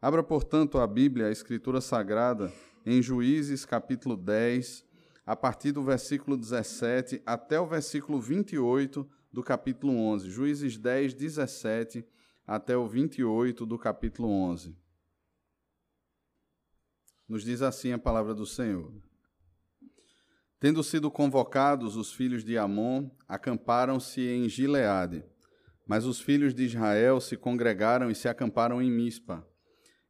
Abra, portanto, a Bíblia, a Escritura Sagrada, em Juízes capítulo 10, a partir do versículo 17 até o versículo 28 do capítulo 11. Juízes 10, 17 até o 28 do capítulo 11. Nos diz assim a palavra do Senhor. Tendo sido convocados os filhos de Amon, acamparam-se em Gileade. Mas os filhos de Israel se congregaram e se acamparam em Mispa.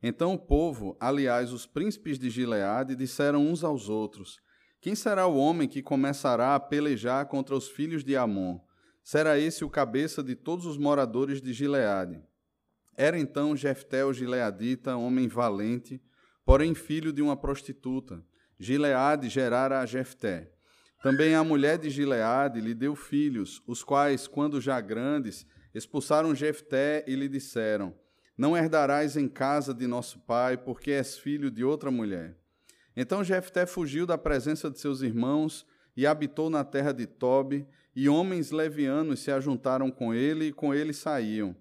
Então o povo, aliás, os príncipes de Gileade, disseram uns aos outros: Quem será o homem que começará a pelejar contra os filhos de Amon? Será esse o cabeça de todos os moradores de Gileade. Era então Jefté o gileadita, homem valente, porém filho de uma prostituta. Gileade gerara a Jefté. Também a mulher de Gileade lhe deu filhos, os quais, quando já grandes, expulsaram Jefté e lhe disseram: Não herdarás em casa de nosso pai, porque és filho de outra mulher. Então Jefté fugiu da presença de seus irmãos e habitou na terra de Tobi, e homens levianos se ajuntaram com ele e com ele saíam.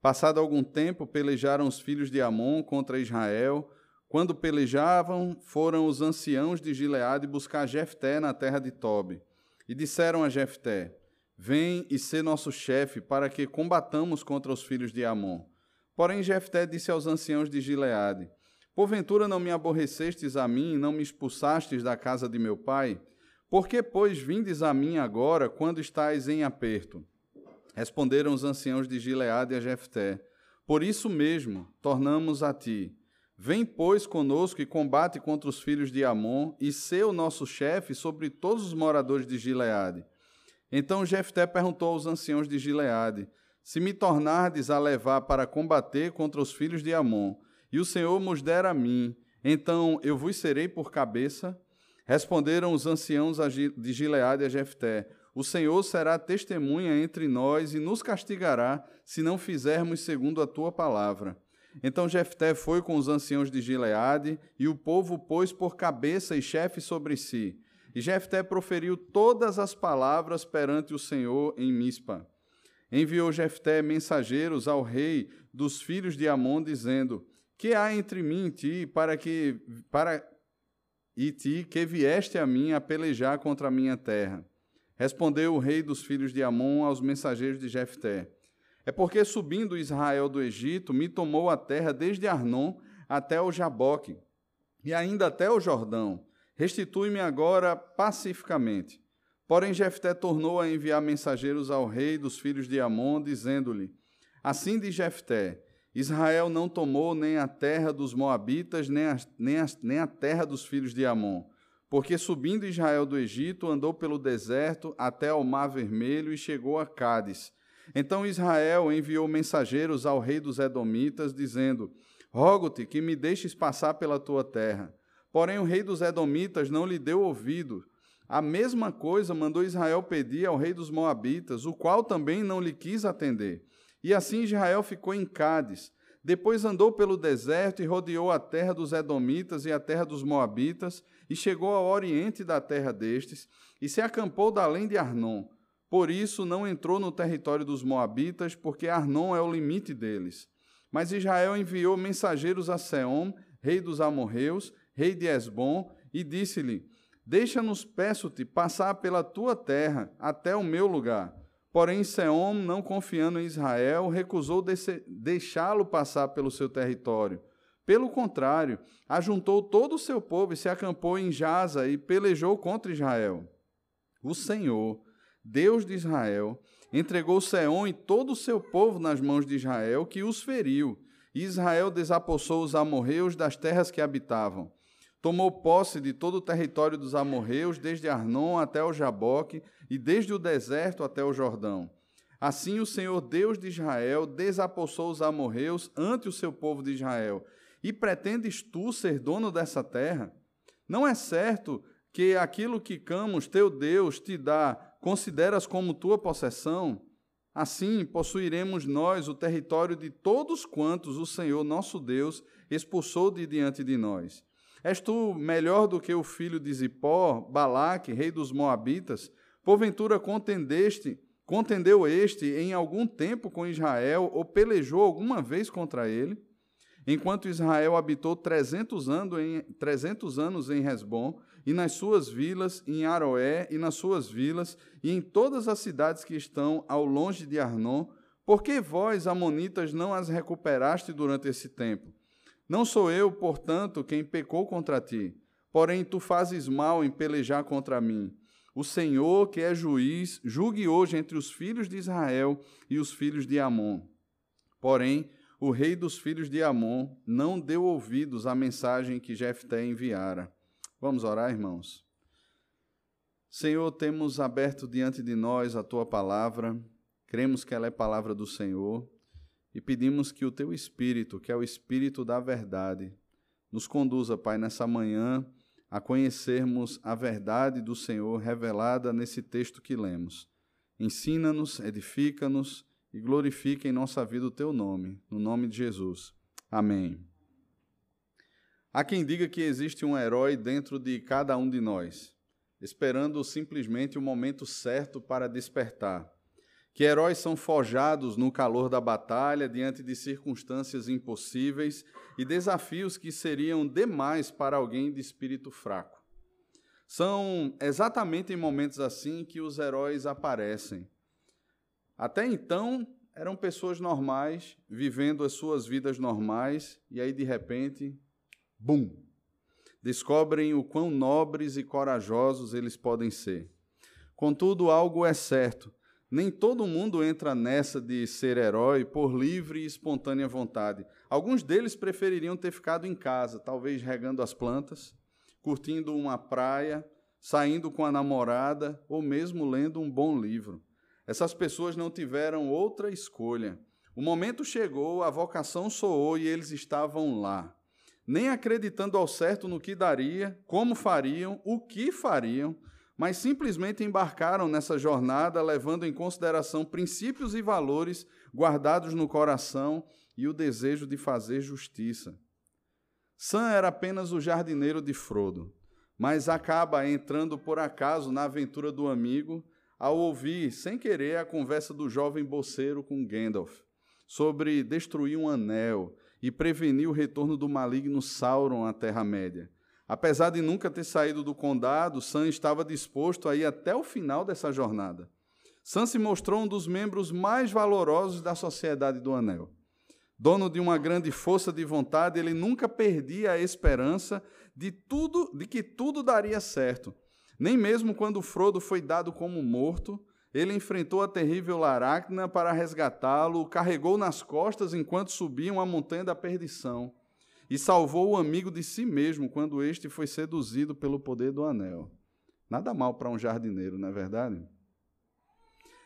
Passado algum tempo, pelejaram os filhos de Amon contra Israel. Quando pelejavam, foram os anciãos de Gileade buscar Jefté na terra de Tobi. E disseram a Jefté: Vem e sê nosso chefe, para que combatamos contra os filhos de Amon. Porém, Jefté disse aos anciãos de Gileade: Porventura não me aborrecestes a mim e não me expulsastes da casa de meu pai? Por que, pois, vindes a mim agora, quando estáis em aperto? Responderam os anciãos de Gileade a Jefté: Por isso mesmo, tornamos a ti. Vem, pois, conosco e combate contra os filhos de Amon, e sê o nosso chefe sobre todos os moradores de Gileade. Então Jefté perguntou aos anciãos de Gileade: Se me tornardes a levar para combater contra os filhos de Amon, e o Senhor nos der a mim, então eu vos serei por cabeça? Responderam os anciãos de Gileade a Jefté: O Senhor será testemunha entre nós e nos castigará, se não fizermos segundo a tua palavra. Então Jefté foi com os anciãos de Gileade, e o povo pôs por cabeça e chefe sobre si. E Jefté proferiu todas as palavras perante o Senhor em Mispa. Enviou Jefté mensageiros ao rei dos filhos de Amon, dizendo: Que há entre mim e ti, para que para e ti que vieste a mim a pelejar contra a minha terra? Respondeu o rei dos filhos de Amon aos mensageiros de Jefté: É porque subindo Israel do Egito me tomou a terra desde Arnon até o Jaboque, e ainda até o Jordão Restitui-me agora pacificamente. Porém, Jefté tornou a enviar mensageiros ao rei dos filhos de Amon, dizendo-lhe: Assim diz Jefté: Israel não tomou nem a terra dos Moabitas, nem a, nem, a, nem a terra dos filhos de Amon, porque subindo Israel do Egito, andou pelo deserto até ao Mar Vermelho e chegou a Cádiz. Então Israel enviou mensageiros ao rei dos Edomitas, dizendo: Rogo-te que me deixes passar pela tua terra. Porém, o rei dos Edomitas não lhe deu ouvido. A mesma coisa mandou Israel pedir ao rei dos Moabitas, o qual também não lhe quis atender. E assim Israel ficou em Cádiz. Depois andou pelo deserto e rodeou a terra dos Edomitas e a terra dos Moabitas, e chegou ao oriente da terra destes, e se acampou da além de Arnon. Por isso não entrou no território dos Moabitas, porque Arnon é o limite deles. Mas Israel enviou mensageiros a Seom, rei dos amorreus, rei de Esbom, e disse-lhe: Deixa-nos, peço-te, passar pela tua terra até o meu lugar. Porém, Seom, não confiando em Israel, recusou deixá-lo passar pelo seu território. Pelo contrário, ajuntou todo o seu povo e se acampou em Jaza e pelejou contra Israel. O Senhor, Deus de Israel, entregou Seom e todo o seu povo nas mãos de Israel, que os feriu. E Israel desapossou os amorreus das terras que habitavam tomou posse de todo o território dos amorreus, desde Arnon até o Jaboque e desde o deserto até o Jordão. Assim o Senhor Deus de Israel desapossou os amorreus ante o seu povo de Israel. E pretendes tu ser dono dessa terra? Não é certo que aquilo que Camos, teu Deus, te dá, consideras como tua possessão? Assim possuiremos nós o território de todos quantos o Senhor nosso Deus expulsou de diante de nós. És tu melhor do que o filho de Zipó, Balaque, rei dos Moabitas? Porventura contendeste, contendeu este em algum tempo com Israel ou pelejou alguma vez contra ele? enquanto Israel habitou 300 anos em, 300 anos em e nas suas vilas, em Aroé e nas suas vilas, e em todas as cidades que estão ao longe de Arnon, por que vós, amonitas, não as recuperaste durante esse tempo? Não sou eu, portanto, quem pecou contra ti, porém tu fazes mal em pelejar contra mim. O Senhor, que é juiz, julgue hoje entre os filhos de Israel e os filhos de Amon. Porém, o rei dos filhos de Amon não deu ouvidos à mensagem que Jefté enviara. Vamos orar, irmãos. Senhor, temos aberto diante de nós a tua palavra, cremos que ela é palavra do Senhor e pedimos que o teu Espírito, que é o Espírito da verdade, nos conduza, Pai, nessa manhã a conhecermos a verdade do Senhor revelada nesse texto que lemos. Ensina-nos, edifica-nos e glorifica em nossa vida o teu nome, no nome de Jesus. Amém. Há quem diga que existe um herói dentro de cada um de nós, esperando simplesmente o momento certo para despertar. Que heróis são forjados no calor da batalha, diante de circunstâncias impossíveis e desafios que seriam demais para alguém de espírito fraco. São exatamente em momentos assim que os heróis aparecem até então, eram pessoas normais, vivendo as suas vidas normais, e aí, de repente, bum! Descobrem o quão nobres e corajosos eles podem ser. Contudo, algo é certo: nem todo mundo entra nessa de ser herói por livre e espontânea vontade. Alguns deles prefeririam ter ficado em casa, talvez regando as plantas, curtindo uma praia, saindo com a namorada ou mesmo lendo um bom livro. Essas pessoas não tiveram outra escolha. O momento chegou, a vocação soou e eles estavam lá. Nem acreditando ao certo no que daria, como fariam, o que fariam, mas simplesmente embarcaram nessa jornada levando em consideração princípios e valores guardados no coração e o desejo de fazer justiça. Sam era apenas o jardineiro de Frodo, mas acaba entrando por acaso na aventura do amigo ao ouvir, sem querer, a conversa do jovem bolseiro com Gandalf sobre destruir um anel e prevenir o retorno do maligno Sauron à Terra-média. Apesar de nunca ter saído do condado, Sam estava disposto a ir até o final dessa jornada. Sam se mostrou um dos membros mais valorosos da Sociedade do Anel. Dono de uma grande força de vontade, ele nunca perdia a esperança de tudo, de que tudo daria certo nem mesmo quando Frodo foi dado como morto, ele enfrentou a terrível Laracna para resgatá-lo, carregou nas costas enquanto subiam a montanha da perdição e salvou o amigo de si mesmo quando este foi seduzido pelo poder do anel. Nada mal para um jardineiro, não é verdade?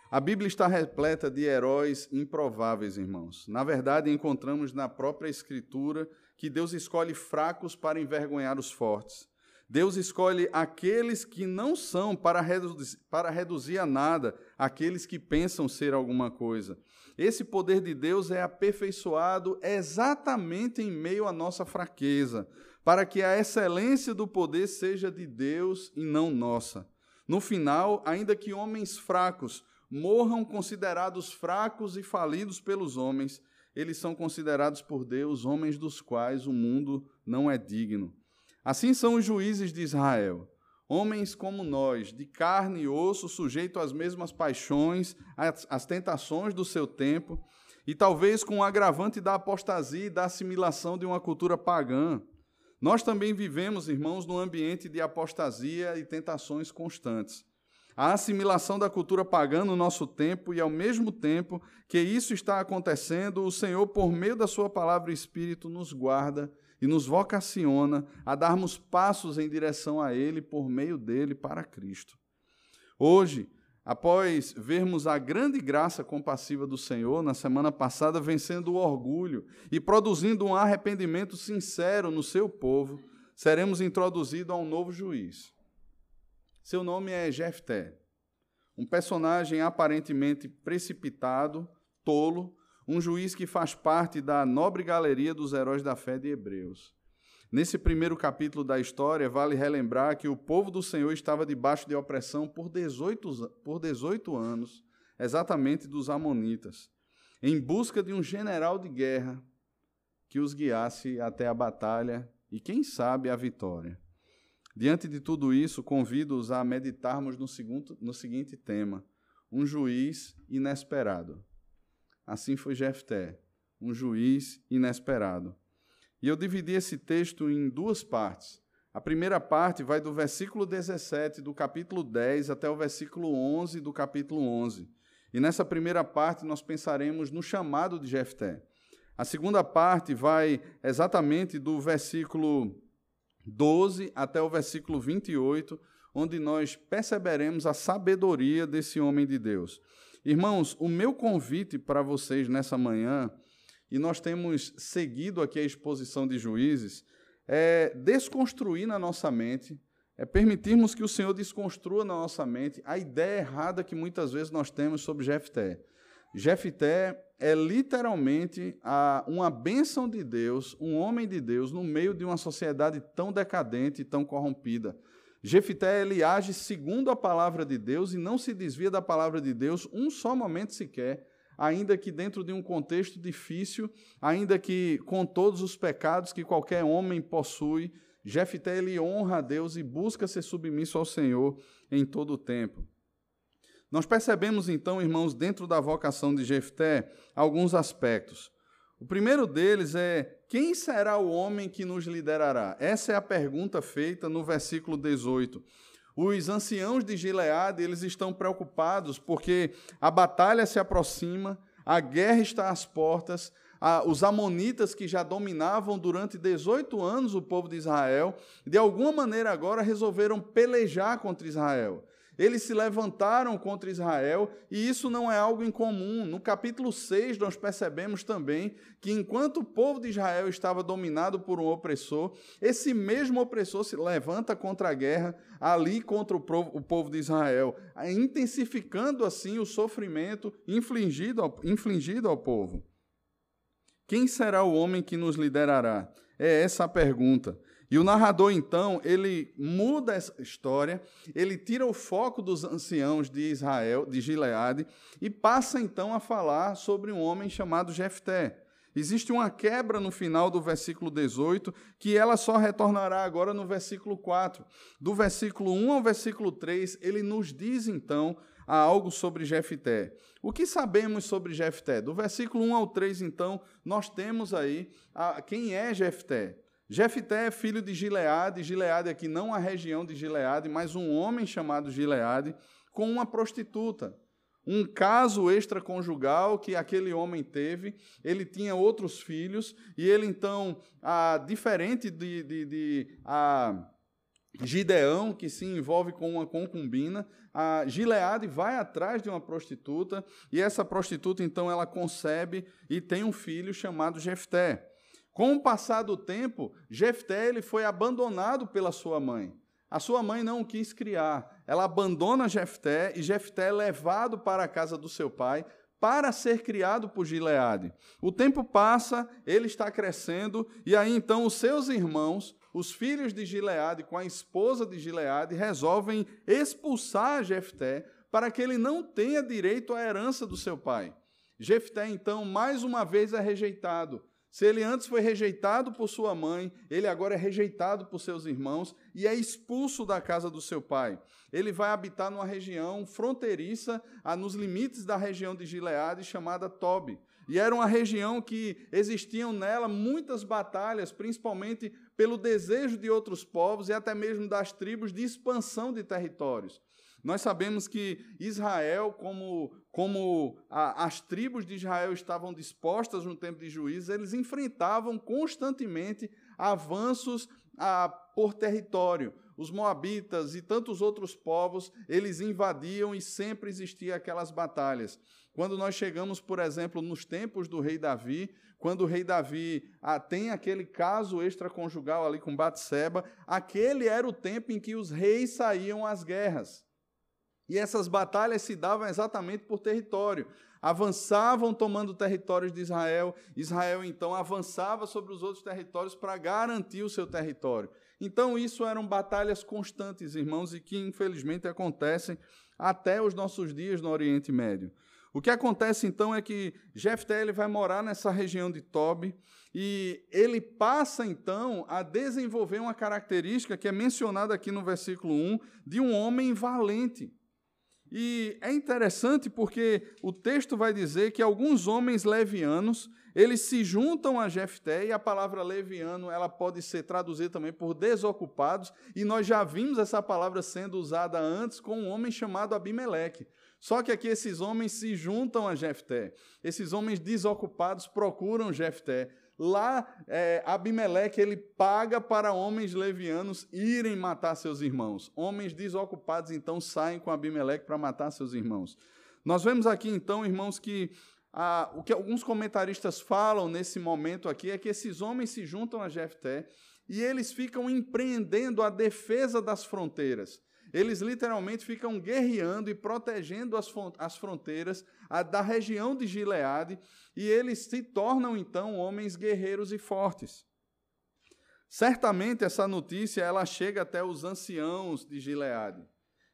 A Bíblia está repleta de heróis improváveis, irmãos. Na verdade, encontramos na própria Escritura que Deus escolhe fracos para envergonhar os fortes Deus escolhe aqueles que não são para reduzir, para reduzir a nada aqueles que pensam ser alguma coisa. Esse poder de Deus é aperfeiçoado exatamente em meio à nossa fraqueza, para que a excelência do poder seja de Deus e não nossa. No final, ainda que homens fracos morram considerados fracos e falidos pelos homens, eles são considerados por Deus homens dos quais o mundo não é digno. Assim são os juízes de Israel, homens como nós, de carne e osso, sujeitos às mesmas paixões, às tentações do seu tempo, e talvez com o agravante da apostasia e da assimilação de uma cultura pagã. Nós também vivemos, irmãos, num ambiente de apostasia e tentações constantes. A assimilação da cultura pagã no nosso tempo e, ao mesmo tempo que isso está acontecendo, o Senhor, por meio da Sua palavra e Espírito, nos guarda e nos vocaciona a darmos passos em direção a Ele por meio dele para Cristo. Hoje, após vermos a grande graça compassiva do Senhor, na semana passada, vencendo o orgulho e produzindo um arrependimento sincero no seu povo, seremos introduzidos a um novo juiz. Seu nome é Jefté, um personagem aparentemente precipitado, tolo, um juiz que faz parte da nobre galeria dos heróis da fé de Hebreus. Nesse primeiro capítulo da história, vale relembrar que o povo do Senhor estava debaixo de opressão por 18, por 18 anos, exatamente dos Amonitas, em busca de um general de guerra que os guiasse até a batalha e, quem sabe, a vitória. Diante de tudo isso, convido-os a meditarmos no, segundo, no seguinte tema: um juiz inesperado. Assim foi Jefté, um juiz inesperado. E eu dividi esse texto em duas partes. A primeira parte vai do versículo 17 do capítulo 10 até o versículo 11 do capítulo 11. E nessa primeira parte nós pensaremos no chamado de Jefté. A segunda parte vai exatamente do versículo 12 até o versículo 28, onde nós perceberemos a sabedoria desse homem de Deus. Irmãos, o meu convite para vocês nessa manhã, e nós temos seguido aqui a exposição de juízes, é desconstruir na nossa mente, é permitirmos que o Senhor desconstrua na nossa mente a ideia errada que muitas vezes nós temos sobre Jefté. Jefté é literalmente a, uma bênção de Deus, um homem de Deus, no meio de uma sociedade tão decadente e tão corrompida. Jefté ele age segundo a palavra de Deus e não se desvia da palavra de Deus um só momento sequer, ainda que dentro de um contexto difícil, ainda que com todos os pecados que qualquer homem possui, Jefté ele honra a Deus e busca ser submisso ao Senhor em todo o tempo. Nós percebemos então, irmãos, dentro da vocação de Jefté, alguns aspectos. O primeiro deles é: quem será o homem que nos liderará? Essa é a pergunta feita no versículo 18. Os anciãos de Gileade, eles estão preocupados porque a batalha se aproxima, a guerra está às portas, os amonitas que já dominavam durante 18 anos o povo de Israel, de alguma maneira agora resolveram pelejar contra Israel. Eles se levantaram contra Israel e isso não é algo incomum. No capítulo 6, nós percebemos também que enquanto o povo de Israel estava dominado por um opressor, esse mesmo opressor se levanta contra a guerra ali contra o povo de Israel, intensificando assim o sofrimento infligido ao, infligido ao povo. Quem será o homem que nos liderará? É essa a pergunta. E o narrador, então, ele muda essa história, ele tira o foco dos anciãos de Israel, de Gileade, e passa então a falar sobre um homem chamado Jefté. Existe uma quebra no final do versículo 18, que ela só retornará agora no versículo 4. Do versículo 1 ao versículo 3, ele nos diz então algo sobre Jefté. O que sabemos sobre Jefté? Do versículo 1 ao 3, então, nós temos aí a, quem é Jefté. Jefté é filho de Gileade, Gileade aqui não a região de Gileade, mas um homem chamado Gileade, com uma prostituta. Um caso extraconjugal que aquele homem teve, ele tinha outros filhos, e ele então, a, diferente de, de, de a Gideão, que se envolve com uma concubina, a Gileade vai atrás de uma prostituta, e essa prostituta então ela concebe e tem um filho chamado Jefté. Com o passar do tempo, Jefté ele foi abandonado pela sua mãe. A sua mãe não o quis criar. Ela abandona Jefté e Jefté é levado para a casa do seu pai para ser criado por Gileade. O tempo passa, ele está crescendo e aí então os seus irmãos, os filhos de Gileade com a esposa de Gileade resolvem expulsar Jefté para que ele não tenha direito à herança do seu pai. Jefté então mais uma vez é rejeitado. Se ele antes foi rejeitado por sua mãe, ele agora é rejeitado por seus irmãos e é expulso da casa do seu pai. Ele vai habitar numa região fronteiriça, nos limites da região de Gileade, chamada Tobi. E era uma região que existiam nela muitas batalhas, principalmente pelo desejo de outros povos e até mesmo das tribos de expansão de territórios. Nós sabemos que Israel, como, como a, as tribos de Israel estavam dispostas no tempo de juízes, eles enfrentavam constantemente avanços a, por território. Os moabitas e tantos outros povos, eles invadiam e sempre existiam aquelas batalhas. Quando nós chegamos, por exemplo, nos tempos do rei Davi, quando o rei Davi ah, tem aquele caso extraconjugal ali com Batseba, aquele era o tempo em que os reis saíam às guerras. E essas batalhas se davam exatamente por território. Avançavam tomando territórios de Israel, Israel então avançava sobre os outros territórios para garantir o seu território. Então, isso eram batalhas constantes, irmãos, e que infelizmente acontecem até os nossos dias no Oriente Médio. O que acontece então é que Jefté ele vai morar nessa região de Tobi e ele passa então a desenvolver uma característica que é mencionada aqui no versículo 1 de um homem valente. E é interessante porque o texto vai dizer que alguns homens levianos, eles se juntam a Jefté, e a palavra leviano, ela pode ser traduzida também por desocupados, e nós já vimos essa palavra sendo usada antes com um homem chamado Abimeleque. Só que aqui esses homens se juntam a Jefté. Esses homens desocupados procuram Jefté. Lá, é, Abimeleque ele paga para homens levianos irem matar seus irmãos. Homens desocupados então saem com Abimeleque para matar seus irmãos. Nós vemos aqui então, irmãos, que ah, o que alguns comentaristas falam nesse momento aqui é que esses homens se juntam a Jefté e eles ficam empreendendo a defesa das fronteiras. Eles literalmente ficam guerreando e protegendo as, as fronteiras da região de Gileade, e eles se tornam então homens guerreiros e fortes. Certamente essa notícia ela chega até os anciãos de Gileade.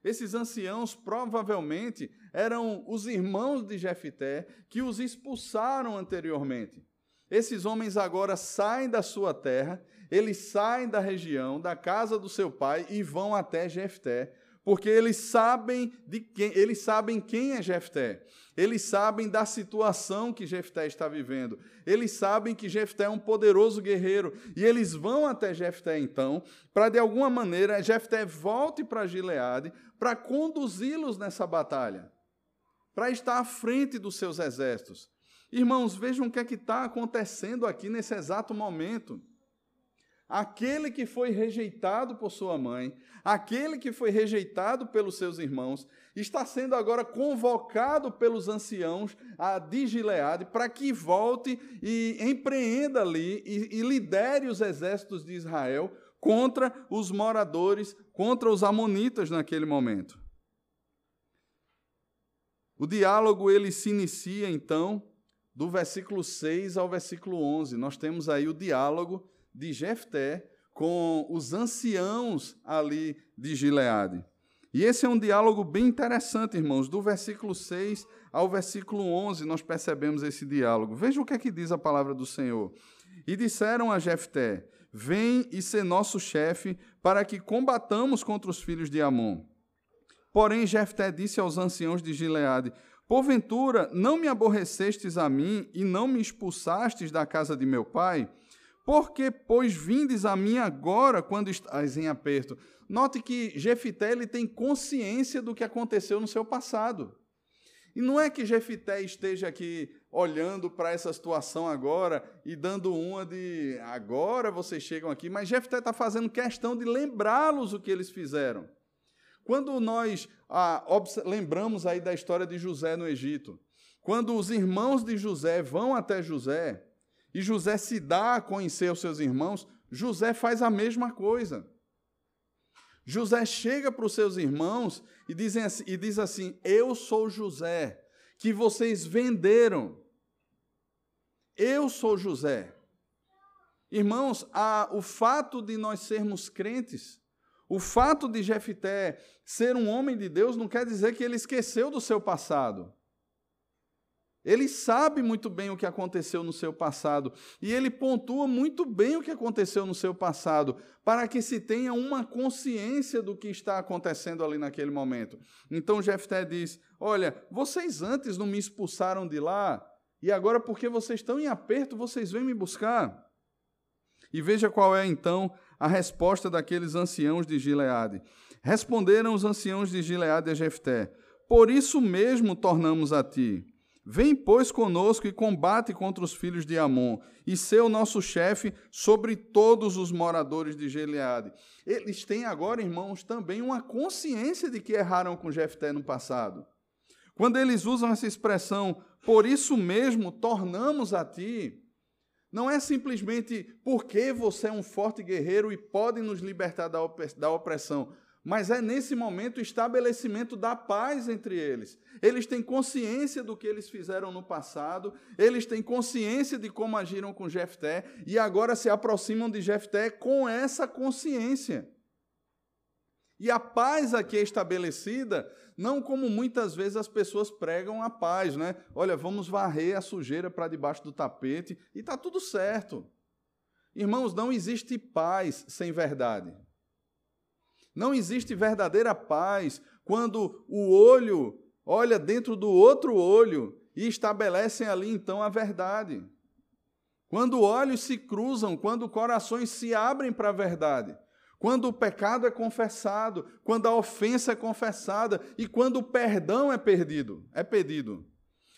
Esses anciãos provavelmente eram os irmãos de Jefité que os expulsaram anteriormente. Esses homens agora saem da sua terra, eles saem da região, da casa do seu pai e vão até Jefté, porque eles sabem de quem, eles sabem quem é Jefté. Eles sabem da situação que Jefté está vivendo. Eles sabem que Jefté é um poderoso guerreiro e eles vão até Jefté então, para de alguma maneira Jefté volte para Gileade para conduzi-los nessa batalha, para estar à frente dos seus exércitos. Irmãos, vejam o que é que está acontecendo aqui nesse exato momento aquele que foi rejeitado por sua mãe, aquele que foi rejeitado pelos seus irmãos, está sendo agora convocado pelos anciãos a de Gileade para que volte e empreenda ali e, e lidere os exércitos de Israel contra os moradores, contra os amonitas naquele momento. O diálogo ele se inicia então do versículo 6 ao versículo 11. Nós temos aí o diálogo de Jefté com os anciãos ali de Gileade. E esse é um diálogo bem interessante, irmãos. Do versículo 6 ao versículo 11, nós percebemos esse diálogo. Veja o que é que diz a palavra do Senhor. E disseram a Jefté: Vem e ser nosso chefe, para que combatamos contra os filhos de Amon. Porém, Jefté disse aos anciãos de Gileade: Porventura, não me aborrecestes a mim e não me expulsastes da casa de meu pai? Porque, pois, vindes a mim agora quando estás em aperto? Note que Jefité ele tem consciência do que aconteceu no seu passado. E não é que Jefité esteja aqui olhando para essa situação agora e dando uma de agora vocês chegam aqui, mas Jefté está fazendo questão de lembrá-los o que eles fizeram. Quando nós ah, lembramos aí da história de José no Egito, quando os irmãos de José vão até José, e José se dá a conhecer aos seus irmãos, José faz a mesma coisa. José chega para os seus irmãos e, dizem assim, e diz assim: Eu sou José, que vocês venderam. Eu sou José. Irmãos, a, o fato de nós sermos crentes, o fato de Jefité ser um homem de Deus, não quer dizer que ele esqueceu do seu passado. Ele sabe muito bem o que aconteceu no seu passado e ele pontua muito bem o que aconteceu no seu passado, para que se tenha uma consciência do que está acontecendo ali naquele momento. Então Jefté diz: Olha, vocês antes não me expulsaram de lá, e agora, porque vocês estão em aperto, vocês vêm me buscar. E veja qual é então a resposta daqueles anciãos de Gileade. Responderam os anciãos de Gileade a Jefté: Por isso mesmo tornamos a ti Vem, pois, conosco e combate contra os filhos de Amon, e ser o nosso chefe sobre todos os moradores de Gileade. Eles têm agora, irmãos, também uma consciência de que erraram com Jefté no passado. Quando eles usam essa expressão, por isso mesmo tornamos a ti, não é simplesmente porque você é um forte guerreiro e pode nos libertar da opressão mas é nesse momento o estabelecimento da paz entre eles. Eles têm consciência do que eles fizeram no passado, eles têm consciência de como agiram com Jefté e agora se aproximam de Jefté com essa consciência. E a paz aqui é estabelecida não como muitas vezes as pessoas pregam a paz, né? Olha, vamos varrer a sujeira para debaixo do tapete e está tudo certo. Irmãos, não existe paz sem verdade. Não existe verdadeira paz quando o olho olha dentro do outro olho e estabelecem ali então a verdade. Quando olhos se cruzam, quando corações se abrem para a verdade, quando o pecado é confessado, quando a ofensa é confessada e quando o perdão é perdido, é pedido.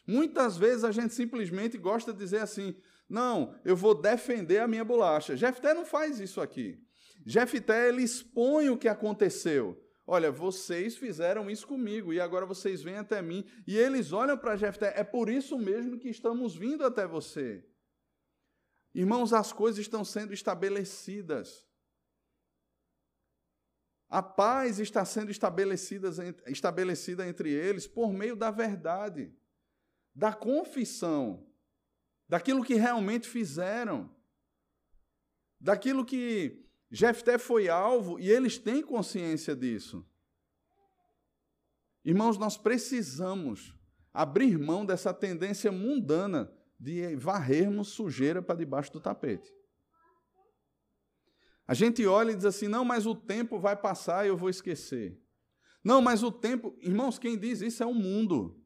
Muitas vezes a gente simplesmente gosta de dizer assim: "Não, eu vou defender a minha bolacha". Jefté não faz isso aqui. Jefté ele expõe o que aconteceu. Olha, vocês fizeram isso comigo e agora vocês vêm até mim. E eles olham para Jefté, é por isso mesmo que estamos vindo até você. Irmãos, as coisas estão sendo estabelecidas. A paz está sendo estabelecida, estabelecida entre eles por meio da verdade, da confissão, daquilo que realmente fizeram, daquilo que Jefté foi alvo e eles têm consciência disso. Irmãos, nós precisamos abrir mão dessa tendência mundana de varrermos sujeira para debaixo do tapete. A gente olha e diz assim: não, mas o tempo vai passar e eu vou esquecer. Não, mas o tempo. Irmãos, quem diz isso é o mundo.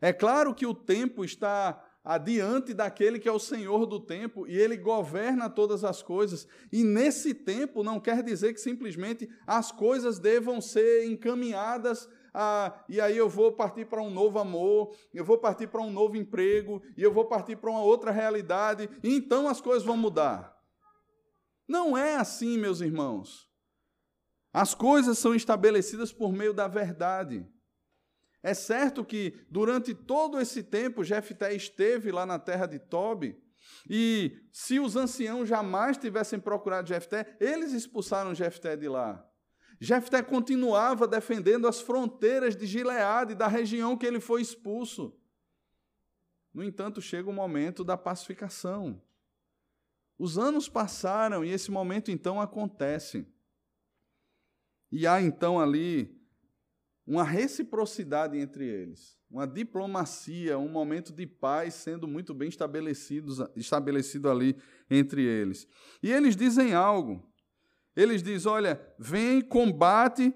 É claro que o tempo está adiante daquele que é o Senhor do tempo e ele governa todas as coisas. E nesse tempo não quer dizer que simplesmente as coisas devam ser encaminhadas a, e aí eu vou partir para um novo amor, eu vou partir para um novo emprego, e eu vou partir para uma outra realidade, e então as coisas vão mudar. Não é assim, meus irmãos. As coisas são estabelecidas por meio da verdade. É certo que durante todo esse tempo Jefté esteve lá na terra de Tobi, e se os anciãos jamais tivessem procurado Jefté, eles expulsaram Jefté de lá. Jefté continuava defendendo as fronteiras de Gileade, da região que ele foi expulso. No entanto, chega o momento da pacificação. Os anos passaram e esse momento então acontece. E há então ali uma reciprocidade entre eles, uma diplomacia, um momento de paz sendo muito bem estabelecido, estabelecido ali entre eles. E eles dizem algo. Eles dizem: olha, vem, combate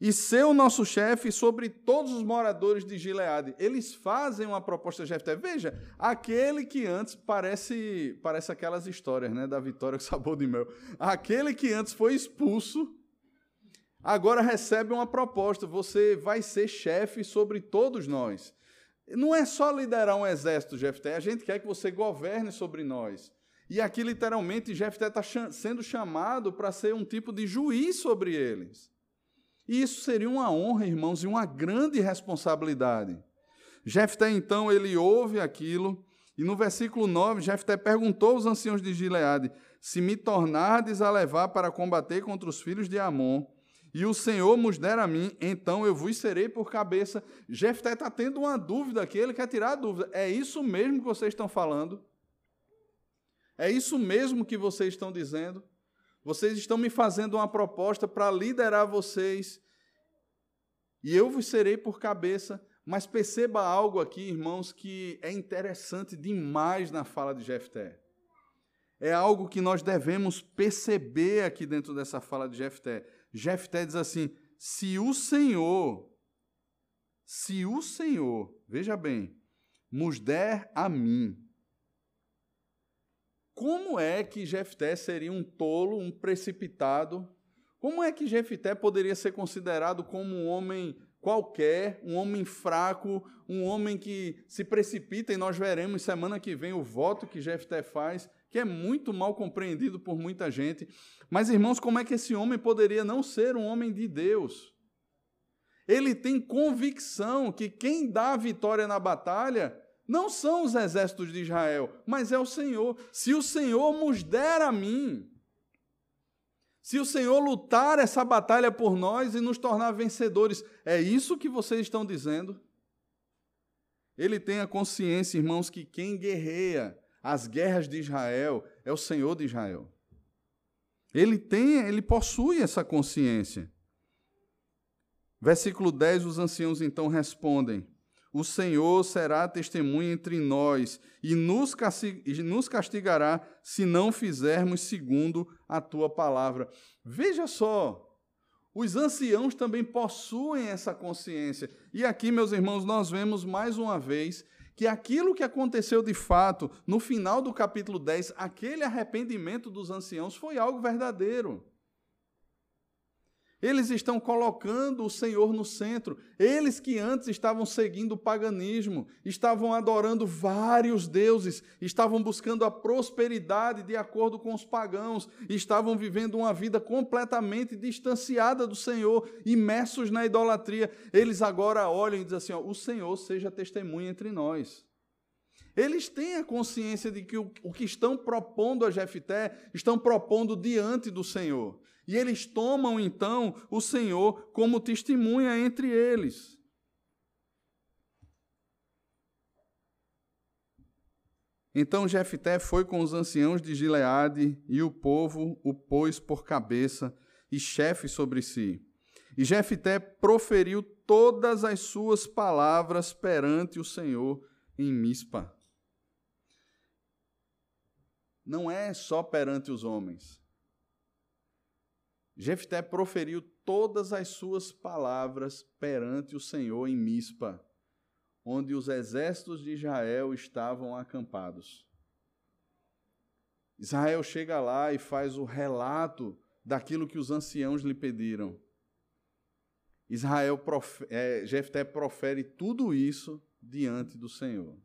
e ser o nosso chefe sobre todos os moradores de Gileade. Eles fazem uma proposta de Jefté. Veja, aquele que antes parece parece aquelas histórias, né, da vitória com sabor de mel. Aquele que antes foi expulso agora recebe uma proposta: você vai ser chefe sobre todos nós. Não é só liderar um exército, Jefté, a gente quer que você governe sobre nós. E aqui, literalmente, Jefté está sendo chamado para ser um tipo de juiz sobre eles. E isso seria uma honra, irmãos, e uma grande responsabilidade. Jefté, então, ele ouve aquilo, e no versículo 9, Jefté perguntou aos anciãos de Gileade: Se me tornardes a levar para combater contra os filhos de Amon, e o Senhor nos der a mim, então eu vos serei por cabeça. Jefté está tendo uma dúvida aqui, ele quer tirar a dúvida. É isso mesmo que vocês estão falando? É isso mesmo que vocês estão dizendo? Vocês estão me fazendo uma proposta para liderar vocês, e eu vos serei por cabeça. Mas perceba algo aqui, irmãos, que é interessante demais na fala de Jefté. É algo que nós devemos perceber aqui dentro dessa fala de Jefté. Jefté diz assim: se o Senhor, se o Senhor, veja bem, nos der a mim, como é que Jefté seria um tolo, um precipitado? Como é que Jefté poderia ser considerado como um homem qualquer, um homem fraco, um homem que se precipita, e nós veremos semana que vem o voto que Jefté faz, que é muito mal compreendido por muita gente. Mas, irmãos, como é que esse homem poderia não ser um homem de Deus? Ele tem convicção que quem dá a vitória na batalha não são os exércitos de Israel, mas é o Senhor. Se o Senhor nos der a mim, se o Senhor lutar essa batalha por nós e nos tornar vencedores, é isso que vocês estão dizendo? Ele tem a consciência, irmãos, que quem guerreia as guerras de Israel é o Senhor de Israel. Ele tem, ele possui essa consciência. Versículo 10, os anciãos então respondem: O Senhor será testemunha entre nós e nos castigará se não fizermos segundo a tua palavra. Veja só, os anciãos também possuem essa consciência. E aqui, meus irmãos, nós vemos mais uma vez que aquilo que aconteceu de fato no final do capítulo 10, aquele arrependimento dos anciãos, foi algo verdadeiro. Eles estão colocando o Senhor no centro. Eles que antes estavam seguindo o paganismo, estavam adorando vários deuses, estavam buscando a prosperidade de acordo com os pagãos, estavam vivendo uma vida completamente distanciada do Senhor, imersos na idolatria. Eles agora olham e dizem assim: ó, o Senhor seja testemunha entre nós. Eles têm a consciência de que o, o que estão propondo a Jefté, estão propondo diante do Senhor. E eles tomam então o Senhor como testemunha entre eles. Então Jefté foi com os anciãos de Gileade e o povo o pôs por cabeça e chefe sobre si. E Jefté proferiu todas as suas palavras perante o Senhor em Mispa. Não é só perante os homens. Jefté proferiu todas as suas palavras perante o Senhor em Mispa, onde os exércitos de Israel estavam acampados. Israel chega lá e faz o relato daquilo que os anciãos lhe pediram. Israel, é, Jefté profere tudo isso diante do Senhor.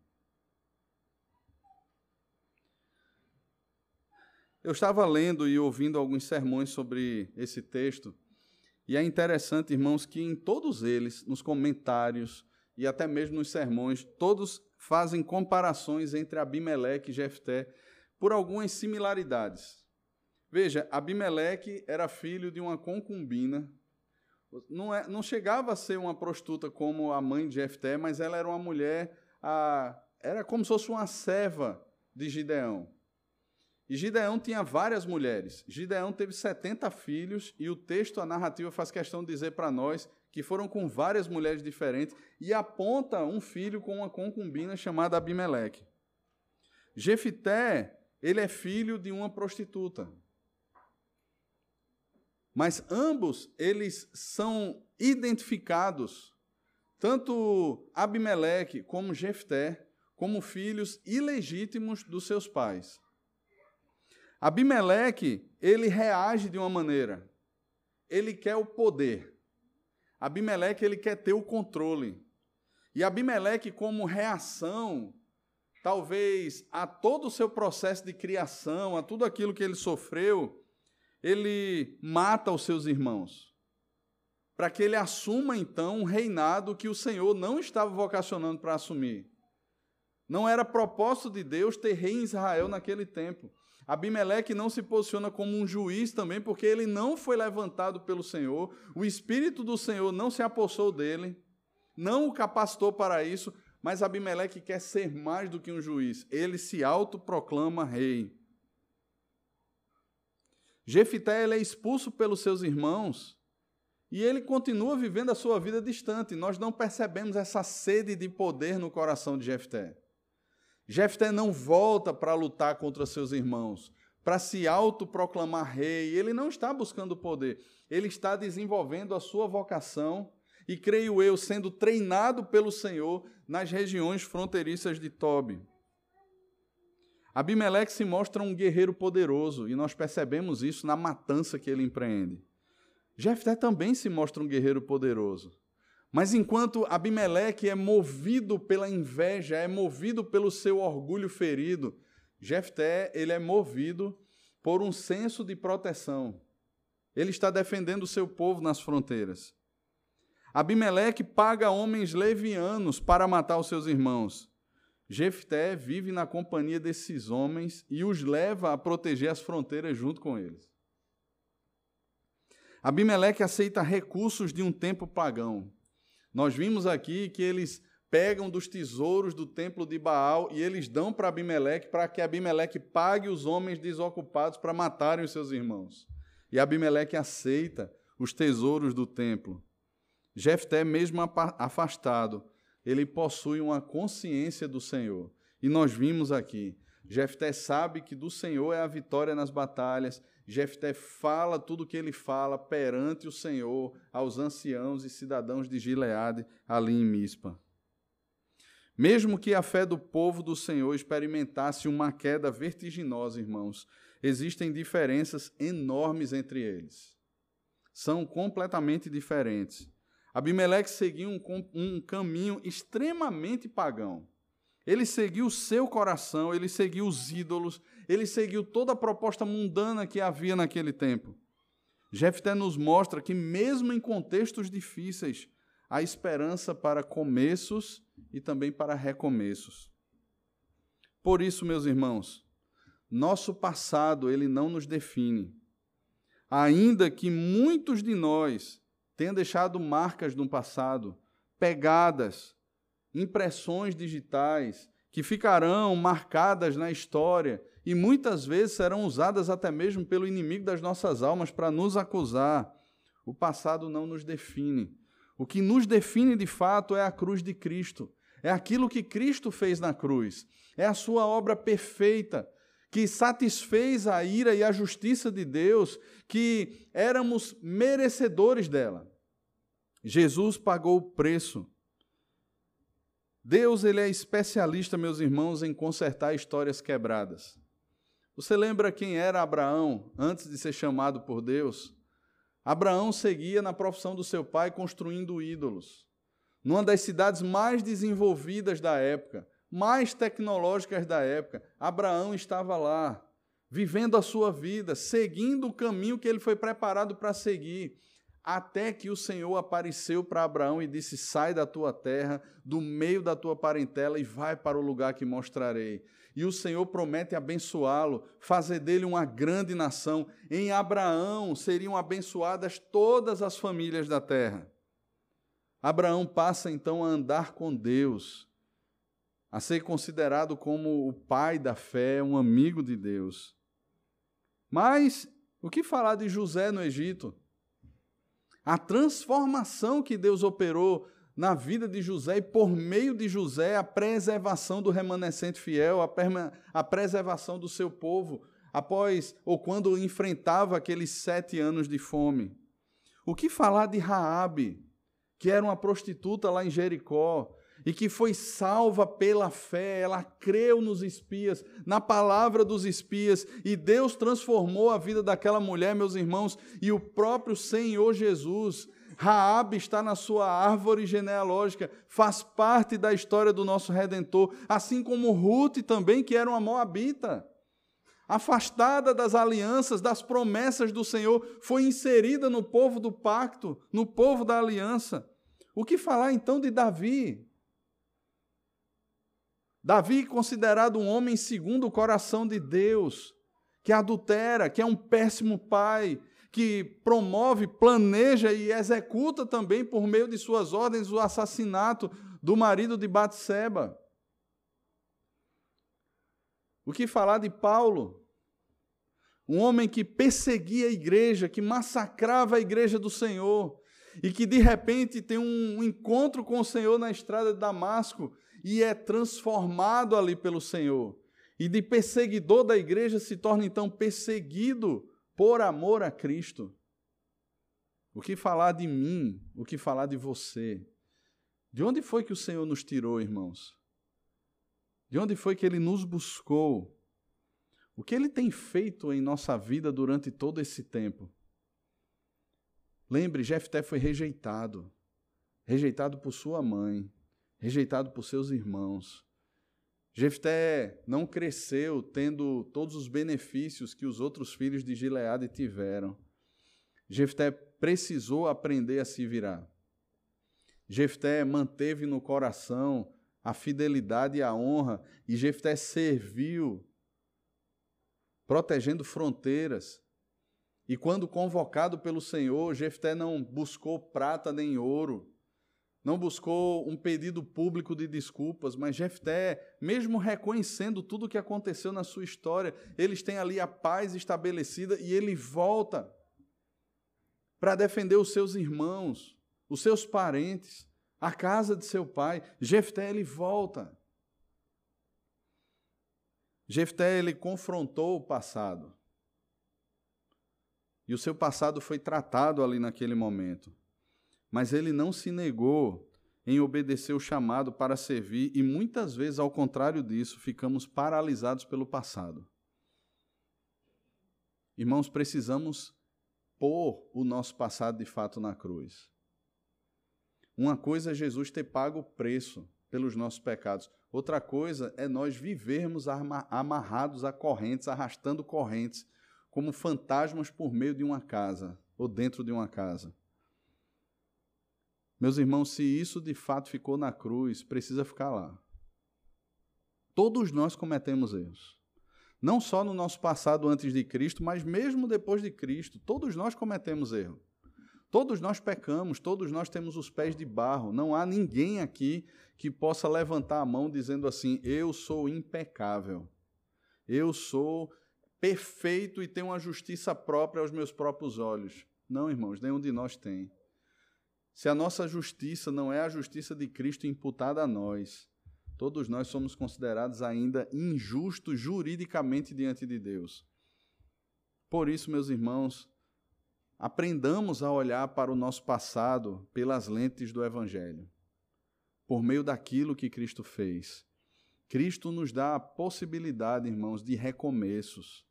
Eu estava lendo e ouvindo alguns sermões sobre esse texto, e é interessante, irmãos, que em todos eles, nos comentários e até mesmo nos sermões, todos fazem comparações entre Abimeleque e Jefté por algumas similaridades. Veja, Abimeleque era filho de uma concubina, não, é, não chegava a ser uma prostituta como a mãe de Jefté, mas ela era uma mulher, a, era como se fosse uma serva de Gideão. E Gideão tinha várias mulheres. Gideão teve 70 filhos, e o texto, a narrativa, faz questão de dizer para nós que foram com várias mulheres diferentes, e aponta um filho com uma concubina chamada Abimeleque. Jefité, ele é filho de uma prostituta. Mas ambos, eles são identificados, tanto Abimeleque como Jefté, como filhos ilegítimos dos seus pais. Abimeleque, ele reage de uma maneira. Ele quer o poder. Abimeleque, ele quer ter o controle. E Abimeleque, como reação, talvez a todo o seu processo de criação, a tudo aquilo que ele sofreu, ele mata os seus irmãos. Para que ele assuma então um reinado que o Senhor não estava vocacionando para assumir. Não era propósito de Deus ter rei em Israel naquele tempo. Abimeleque não se posiciona como um juiz também, porque ele não foi levantado pelo Senhor, o Espírito do Senhor não se apossou dele, não o capacitou para isso, mas Abimeleque quer ser mais do que um juiz, ele se autoproclama rei. Jefité é expulso pelos seus irmãos e ele continua vivendo a sua vida distante. Nós não percebemos essa sede de poder no coração de Jefté. Jefté não volta para lutar contra seus irmãos, para se autoproclamar rei. Ele não está buscando poder. Ele está desenvolvendo a sua vocação e, creio eu, sendo treinado pelo Senhor nas regiões fronteiriças de Tobi. Abimeleque se mostra um guerreiro poderoso e nós percebemos isso na matança que ele empreende. Jefté também se mostra um guerreiro poderoso. Mas enquanto Abimeleque é movido pela inveja, é movido pelo seu orgulho ferido, Jefté, ele é movido por um senso de proteção. Ele está defendendo o seu povo nas fronteiras. Abimeleque paga homens levianos para matar os seus irmãos. Jefté vive na companhia desses homens e os leva a proteger as fronteiras junto com eles. Abimeleque aceita recursos de um tempo pagão. Nós vimos aqui que eles pegam dos tesouros do templo de Baal e eles dão para Abimeleque para que Abimeleque pague os homens desocupados para matarem os seus irmãos. E Abimeleque aceita os tesouros do templo. Jefté, mesmo afastado, ele possui uma consciência do Senhor. E nós vimos aqui, Jefté sabe que do Senhor é a vitória nas batalhas. Jefté fala tudo o que ele fala perante o Senhor aos anciãos e cidadãos de Gileade ali em Mispa. Mesmo que a fé do povo do Senhor experimentasse uma queda vertiginosa, irmãos, existem diferenças enormes entre eles. São completamente diferentes. Abimeleque seguiu um, um caminho extremamente pagão. Ele seguiu o seu coração, ele seguiu os ídolos, ele seguiu toda a proposta mundana que havia naquele tempo. Jefté nos mostra que, mesmo em contextos difíceis, há esperança para começos e também para recomeços. Por isso, meus irmãos, nosso passado ele não nos define. Ainda que muitos de nós tenham deixado marcas no passado, pegadas, impressões digitais que ficarão marcadas na história e muitas vezes serão usadas até mesmo pelo inimigo das nossas almas para nos acusar. O passado não nos define. O que nos define de fato é a cruz de Cristo. É aquilo que Cristo fez na cruz. É a sua obra perfeita que satisfez a ira e a justiça de Deus, que éramos merecedores dela. Jesus pagou o preço Deus ele é especialista, meus irmãos, em consertar histórias quebradas. Você lembra quem era Abraão antes de ser chamado por Deus? Abraão seguia na profissão do seu pai construindo ídolos. Numa das cidades mais desenvolvidas da época, mais tecnológicas da época, Abraão estava lá, vivendo a sua vida, seguindo o caminho que ele foi preparado para seguir até que o Senhor apareceu para Abraão e disse: Sai da tua terra, do meio da tua parentela e vai para o lugar que mostrarei. E o Senhor promete abençoá-lo, fazer dele uma grande nação. Em Abraão seriam abençoadas todas as famílias da terra. Abraão passa então a andar com Deus, a ser considerado como o pai da fé, um amigo de Deus. Mas o que falar de José no Egito? a transformação que Deus operou na vida de José e por meio de José a preservação do remanescente fiel, a, a preservação do seu povo após ou quando enfrentava aqueles sete anos de fome. O que falar de Raabe, que era uma prostituta lá em Jericó, e que foi salva pela fé, ela creu nos espias, na palavra dos espias, e Deus transformou a vida daquela mulher, meus irmãos, e o próprio Senhor Jesus, Raabe está na sua árvore genealógica, faz parte da história do nosso redentor, assim como Ruth também, que era uma moabita. Afastada das alianças, das promessas do Senhor, foi inserida no povo do pacto, no povo da aliança. O que falar então de Davi? Davi, considerado um homem segundo o coração de Deus, que adultera, que é um péssimo pai, que promove, planeja e executa também por meio de suas ordens o assassinato do marido de Batseba. O que falar de Paulo? Um homem que perseguia a igreja, que massacrava a igreja do Senhor, e que de repente tem um encontro com o Senhor na estrada de Damasco e é transformado ali pelo Senhor. E de perseguidor da igreja se torna então perseguido por amor a Cristo. O que falar de mim? O que falar de você? De onde foi que o Senhor nos tirou, irmãos? De onde foi que ele nos buscou? O que ele tem feito em nossa vida durante todo esse tempo? Lembre, Jefté foi rejeitado. Rejeitado por sua mãe, rejeitado por seus irmãos. Jefté não cresceu tendo todos os benefícios que os outros filhos de Gileade tiveram. Jefté precisou aprender a se virar. Jefté manteve no coração a fidelidade e a honra, e Jefté serviu, protegendo fronteiras. E quando convocado pelo Senhor, Jefté não buscou prata nem ouro, não buscou um pedido público de desculpas, mas Jefté, mesmo reconhecendo tudo o que aconteceu na sua história, eles têm ali a paz estabelecida e ele volta para defender os seus irmãos, os seus parentes, a casa de seu pai. Jefté ele volta. Jefté ele confrontou o passado. E o seu passado foi tratado ali naquele momento. Mas ele não se negou em obedecer o chamado para servir, e muitas vezes, ao contrário disso, ficamos paralisados pelo passado. Irmãos, precisamos pôr o nosso passado de fato na cruz. Uma coisa é Jesus ter pago o preço pelos nossos pecados, outra coisa é nós vivermos amarrados a correntes, arrastando correntes, como fantasmas por meio de uma casa ou dentro de uma casa. Meus irmãos, se isso de fato ficou na cruz, precisa ficar lá. Todos nós cometemos erros. Não só no nosso passado antes de Cristo, mas mesmo depois de Cristo, todos nós cometemos erro. Todos nós pecamos, todos nós temos os pés de barro. Não há ninguém aqui que possa levantar a mão dizendo assim: Eu sou impecável. Eu sou perfeito e tenho uma justiça própria aos meus próprios olhos. Não, irmãos, nenhum de nós tem. Se a nossa justiça não é a justiça de Cristo imputada a nós, todos nós somos considerados ainda injustos juridicamente diante de Deus. Por isso, meus irmãos, aprendamos a olhar para o nosso passado pelas lentes do Evangelho, por meio daquilo que Cristo fez. Cristo nos dá a possibilidade, irmãos, de recomeços.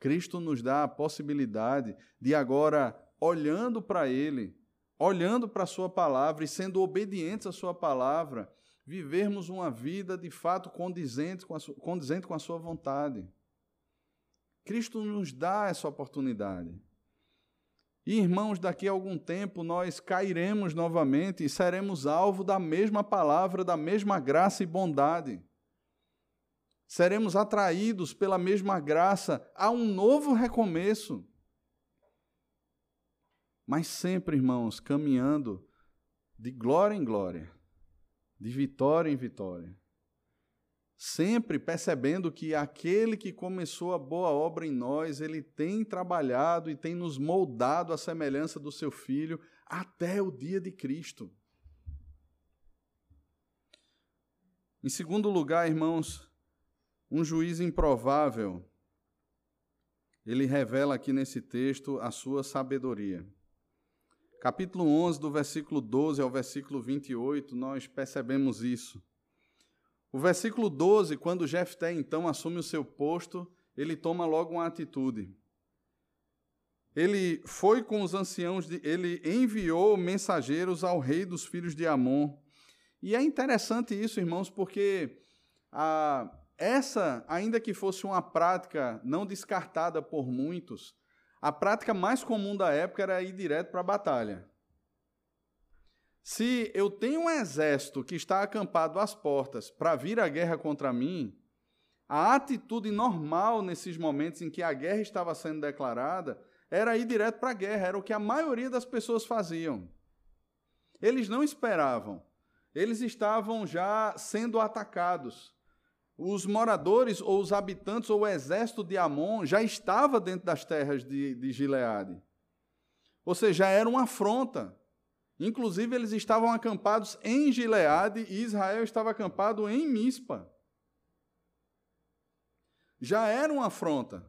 Cristo nos dá a possibilidade de agora, olhando para Ele, olhando para a Sua palavra e sendo obedientes à Sua palavra, vivermos uma vida de fato condizente com a sua, condizente com a Sua vontade. Cristo nos dá essa oportunidade. E, irmãos, daqui a algum tempo nós cairemos novamente e seremos alvo da mesma palavra, da mesma graça e bondade. Seremos atraídos pela mesma graça a um novo recomeço mas sempre, irmãos, caminhando de glória em glória, de vitória em vitória. Sempre percebendo que aquele que começou a boa obra em nós, ele tem trabalhado e tem nos moldado à semelhança do seu filho até o dia de Cristo. Em segundo lugar, irmãos, um juiz improvável, ele revela aqui nesse texto a sua sabedoria capítulo 11, do versículo 12 ao versículo 28, nós percebemos isso. O versículo 12, quando Jefté então assume o seu posto, ele toma logo uma atitude. Ele foi com os anciãos, de, ele enviou mensageiros ao rei dos filhos de Amon. E é interessante isso, irmãos, porque a, essa, ainda que fosse uma prática não descartada por muitos, a prática mais comum da época era ir direto para a batalha. Se eu tenho um exército que está acampado às portas para vir à guerra contra mim, a atitude normal nesses momentos em que a guerra estava sendo declarada era ir direto para a guerra, era o que a maioria das pessoas faziam. Eles não esperavam, eles estavam já sendo atacados os moradores ou os habitantes ou o exército de Amon já estava dentro das terras de, de Gileade. Ou seja, já era uma afronta. Inclusive, eles estavam acampados em Gileade e Israel estava acampado em Mispa. Já era uma afronta.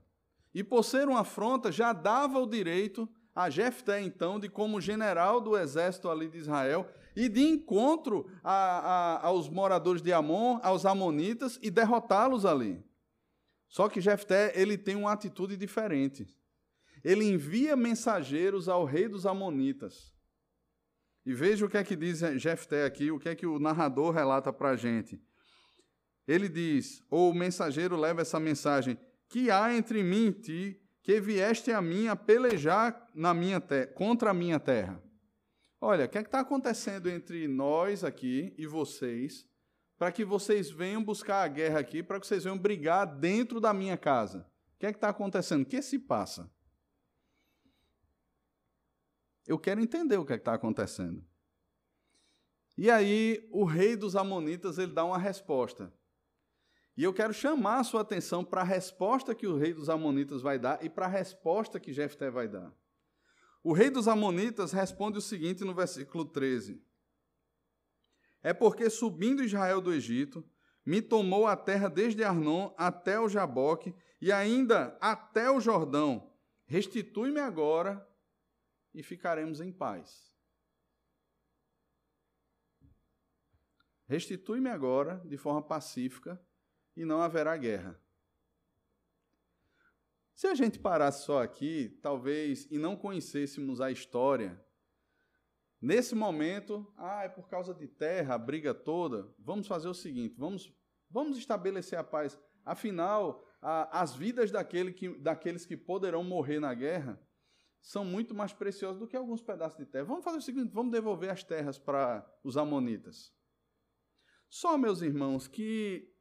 E por ser uma afronta, já dava o direito a Jefté, então, de como general do exército ali de Israel, e de encontro a, a, aos moradores de Amon, aos amonitas, e derrotá-los ali. Só que Jefté ele tem uma atitude diferente. Ele envia mensageiros ao rei dos amonitas. E veja o que é que diz Jefté aqui, o que é que o narrador relata para a gente. Ele diz, ou o mensageiro leva essa mensagem, que há entre mim e ti, que vieste a mim a pelejar na minha contra a minha terra. Olha, o que é está acontecendo entre nós aqui e vocês, para que vocês venham buscar a guerra aqui, para que vocês venham brigar dentro da minha casa? O que é está acontecendo? O que se passa? Eu quero entender o que é está acontecendo. E aí, o rei dos Amonitas ele dá uma resposta. E eu quero chamar a sua atenção para a resposta que o rei dos Amonitas vai dar e para a resposta que Jefté vai dar. O rei dos Amonitas responde o seguinte no versículo 13: É porque subindo Israel do Egito, me tomou a terra desde Arnon até o Jaboque e ainda até o Jordão. Restitui-me agora e ficaremos em paz. Restitui-me agora de forma pacífica e não haverá guerra. Se a gente parasse só aqui, talvez, e não conhecêssemos a história, nesse momento, ah, é por causa de terra, a briga toda, vamos fazer o seguinte, vamos, vamos estabelecer a paz. Afinal, a, as vidas daquele que, daqueles que poderão morrer na guerra são muito mais preciosas do que alguns pedaços de terra. Vamos fazer o seguinte, vamos devolver as terras para os amonitas. Só, meus irmãos, que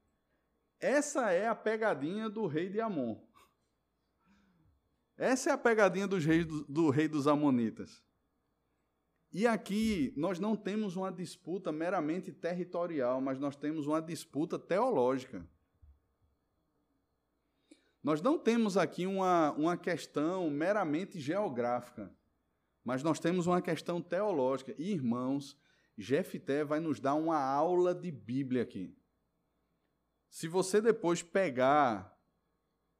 essa é a pegadinha do rei de Amon. Essa é a pegadinha dos reis do, do rei dos amonitas. E aqui nós não temos uma disputa meramente territorial, mas nós temos uma disputa teológica. Nós não temos aqui uma, uma questão meramente geográfica, mas nós temos uma questão teológica. E, irmãos, Jefté vai nos dar uma aula de Bíblia aqui. Se você depois pegar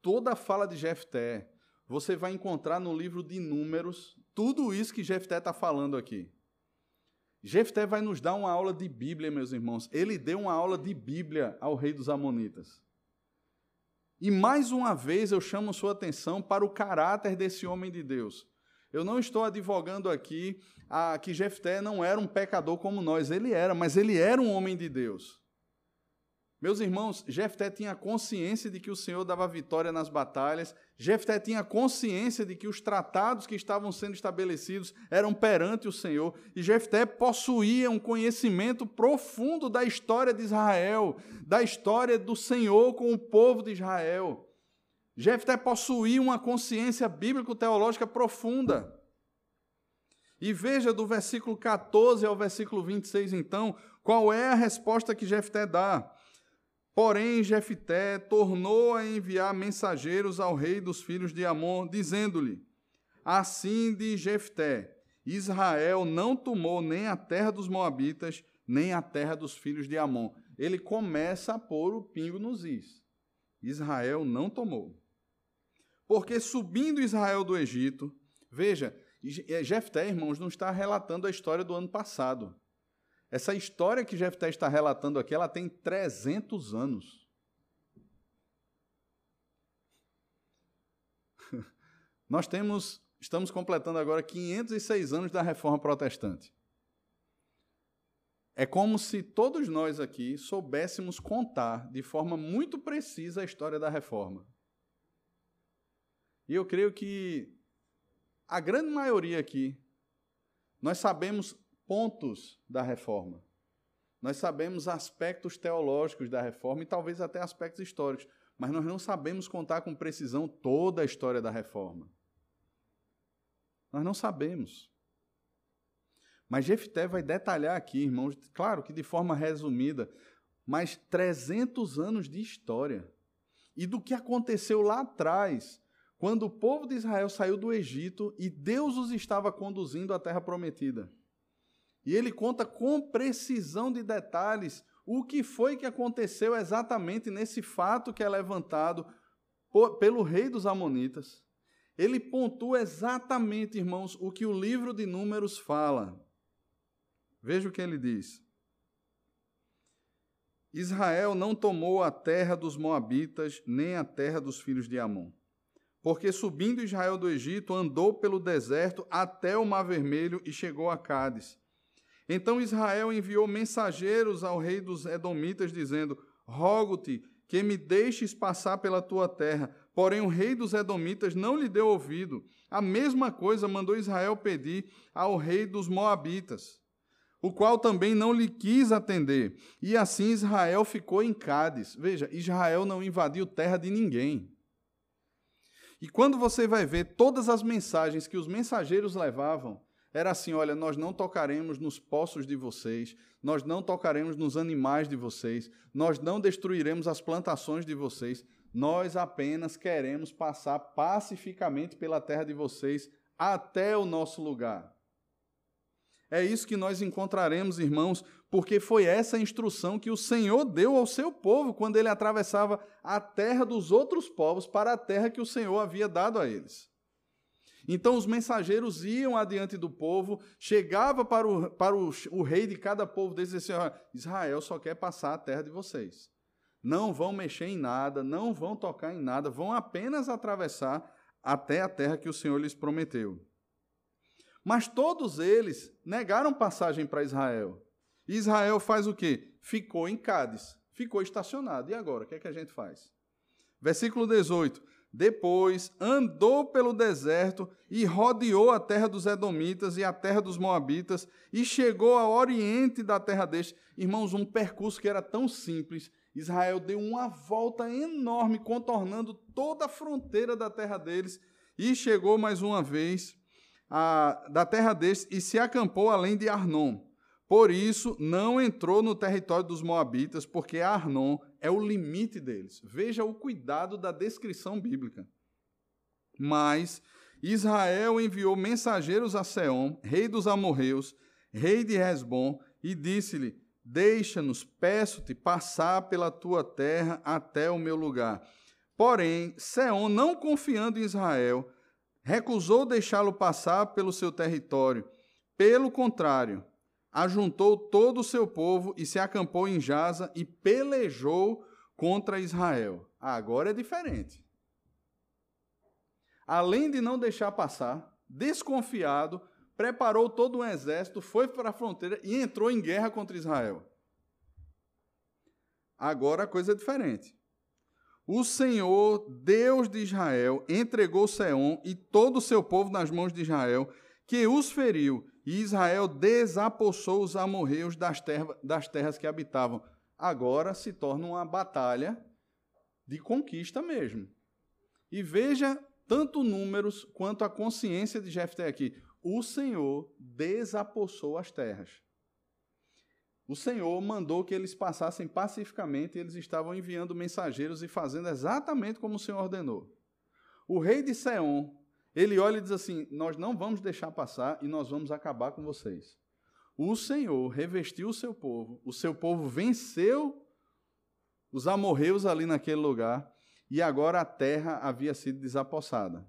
toda a fala de Jefté, você vai encontrar no livro de Números tudo isso que Jefté está falando aqui. Jefté vai nos dar uma aula de Bíblia, meus irmãos. Ele deu uma aula de Bíblia ao rei dos Amonitas. E mais uma vez eu chamo sua atenção para o caráter desse homem de Deus. Eu não estou advogando aqui a, que Jefté não era um pecador como nós, ele era, mas ele era um homem de Deus. Meus irmãos, Jefté tinha consciência de que o Senhor dava vitória nas batalhas, Jefté tinha consciência de que os tratados que estavam sendo estabelecidos eram perante o Senhor, e Jefté possuía um conhecimento profundo da história de Israel, da história do Senhor com o povo de Israel. Jefté possuía uma consciência bíblico-teológica profunda. E veja do versículo 14 ao versículo 26, então, qual é a resposta que Jefté dá. Porém, Jefté tornou a enviar mensageiros ao rei dos filhos de Amon, dizendo-lhe: Assim diz Jefté: Israel não tomou nem a terra dos Moabitas, nem a terra dos filhos de Amon. Ele começa a pôr o pingo nos is. Israel não tomou. Porque subindo Israel do Egito, veja, Jefté, irmãos, não está relatando a história do ano passado. Essa história que Jefté está relatando aqui, ela tem 300 anos. Nós temos, estamos completando agora 506 anos da Reforma Protestante. É como se todos nós aqui soubéssemos contar de forma muito precisa a história da Reforma. E eu creio que a grande maioria aqui, nós sabemos pontos da reforma. Nós sabemos aspectos teológicos da reforma e talvez até aspectos históricos, mas nós não sabemos contar com precisão toda a história da reforma. Nós não sabemos. Mas Jefté vai detalhar aqui, irmãos, claro que de forma resumida, mas 300 anos de história. E do que aconteceu lá atrás, quando o povo de Israel saiu do Egito e Deus os estava conduzindo à terra prometida. E ele conta com precisão de detalhes o que foi que aconteceu exatamente nesse fato que é levantado por, pelo rei dos Amonitas. Ele pontua exatamente, irmãos, o que o livro de Números fala. Veja o que ele diz. Israel não tomou a terra dos Moabitas, nem a terra dos filhos de Amon porque subindo Israel do Egito, andou pelo deserto até o Mar Vermelho e chegou a Cádiz. Então Israel enviou mensageiros ao rei dos Edomitas, dizendo: Rogo-te que me deixes passar pela tua terra. Porém, o rei dos Edomitas não lhe deu ouvido. A mesma coisa mandou Israel pedir ao rei dos Moabitas, o qual também não lhe quis atender. E assim Israel ficou em Cádiz. Veja, Israel não invadiu terra de ninguém. E quando você vai ver todas as mensagens que os mensageiros levavam, era assim: olha, nós não tocaremos nos poços de vocês, nós não tocaremos nos animais de vocês, nós não destruiremos as plantações de vocês, nós apenas queremos passar pacificamente pela terra de vocês até o nosso lugar. É isso que nós encontraremos, irmãos, porque foi essa instrução que o Senhor deu ao seu povo quando ele atravessava a terra dos outros povos para a terra que o Senhor havia dado a eles. Então os mensageiros iam adiante do povo, chegava para o, para o, o rei de cada povo deles e dizia assim, Israel só quer passar a terra de vocês. Não vão mexer em nada, não vão tocar em nada, vão apenas atravessar até a terra que o Senhor lhes prometeu. Mas todos eles negaram passagem para Israel. Israel faz o quê? Ficou em Cádiz, ficou estacionado. E agora, o que é que a gente faz? Versículo 18. Depois andou pelo deserto e rodeou a terra dos Edomitas e a terra dos Moabitas e chegou ao oriente da terra deste. Irmãos, um percurso que era tão simples. Israel deu uma volta enorme, contornando toda a fronteira da terra deles e chegou mais uma vez a, da terra destes e se acampou além de Arnon. Por isso, não entrou no território dos Moabitas, porque Arnon é o limite deles. Veja o cuidado da descrição bíblica. Mas Israel enviou mensageiros a Seom, rei dos amorreus, rei de Resbom, e disse-lhe: Deixa-nos, peço-te, passar pela tua terra até o meu lugar. Porém, Seom, não confiando em Israel, recusou deixá-lo passar pelo seu território. Pelo contrário, ajuntou todo o seu povo e se acampou em Jaza e pelejou contra Israel. Agora é diferente. Além de não deixar passar, desconfiado, preparou todo um exército, foi para a fronteira e entrou em guerra contra Israel. Agora a coisa é diferente. O Senhor, Deus de Israel, entregou Seom e todo o seu povo nas mãos de Israel, que os feriu, e Israel desapossou os amorreus das, terra, das terras que habitavam. Agora se torna uma batalha de conquista mesmo. E veja tanto números quanto a consciência de Jefté aqui. O Senhor desapossou as terras o Senhor mandou que eles passassem pacificamente e eles estavam enviando mensageiros e fazendo exatamente como o Senhor ordenou. O rei de Seom, ele olha e diz assim: Nós não vamos deixar passar e nós vamos acabar com vocês. O Senhor revestiu o seu povo, o seu povo venceu os amorreus ali naquele lugar e agora a terra havia sido desapossada.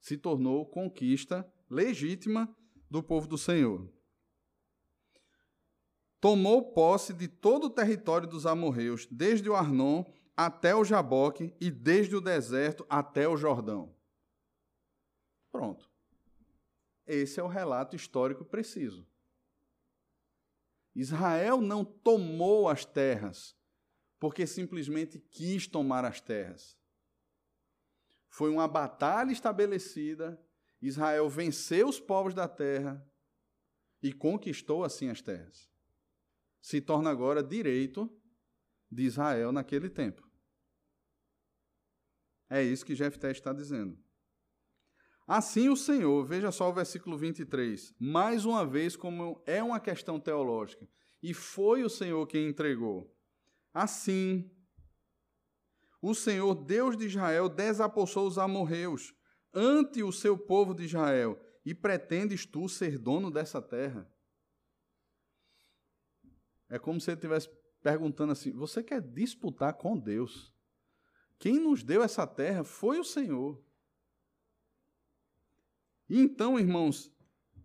Se tornou conquista legítima do povo do Senhor tomou posse de todo o território dos amorreus, desde o Arnon até o Jaboque e desde o deserto até o Jordão. Pronto. Esse é o relato histórico preciso. Israel não tomou as terras porque simplesmente quis tomar as terras. Foi uma batalha estabelecida, Israel venceu os povos da terra e conquistou assim as terras se torna agora direito de Israel naquele tempo. É isso que Jefté está dizendo. Assim o Senhor, veja só o versículo 23, mais uma vez, como é uma questão teológica, e foi o Senhor quem entregou. Assim, o Senhor, Deus de Israel, desapossou os amorreus ante o seu povo de Israel, e pretendes tu ser dono dessa terra? É como se ele estivesse perguntando assim: você quer disputar com Deus? Quem nos deu essa terra foi o Senhor. Então, irmãos,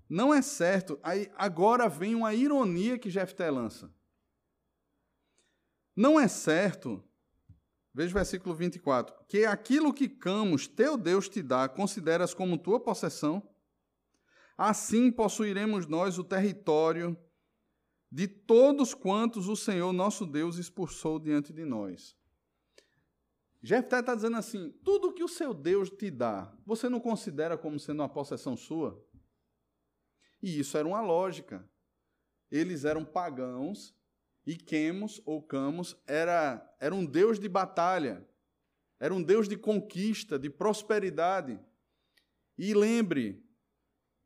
não é certo. Aí agora vem uma ironia que Jefté lança. Não é certo, veja o versículo 24, que aquilo que Camos, teu Deus, te dá, consideras como tua possessão? Assim possuiremos nós o território de todos quantos o Senhor nosso Deus expulsou diante de nós. Jefté está dizendo assim: tudo que o seu Deus te dá, você não considera como sendo uma possessão sua? E isso era uma lógica. Eles eram pagãos e Quemos ou Camos era, era um Deus de batalha, era um Deus de conquista, de prosperidade. E lembre,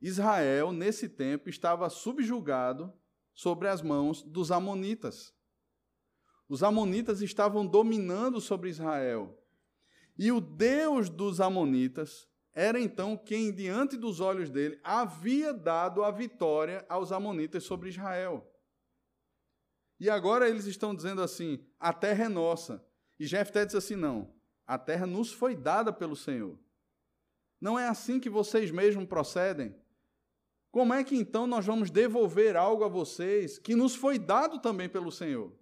Israel, nesse tempo, estava subjugado sobre as mãos dos Amonitas. Os Amonitas estavam dominando sobre Israel. E o Deus dos Amonitas era então quem, diante dos olhos dele, havia dado a vitória aos Amonitas sobre Israel. E agora eles estão dizendo assim: a terra é nossa. E Jefté diz assim: não, a terra nos foi dada pelo Senhor. Não é assim que vocês mesmos procedem? Como é que então nós vamos devolver algo a vocês que nos foi dado também pelo Senhor?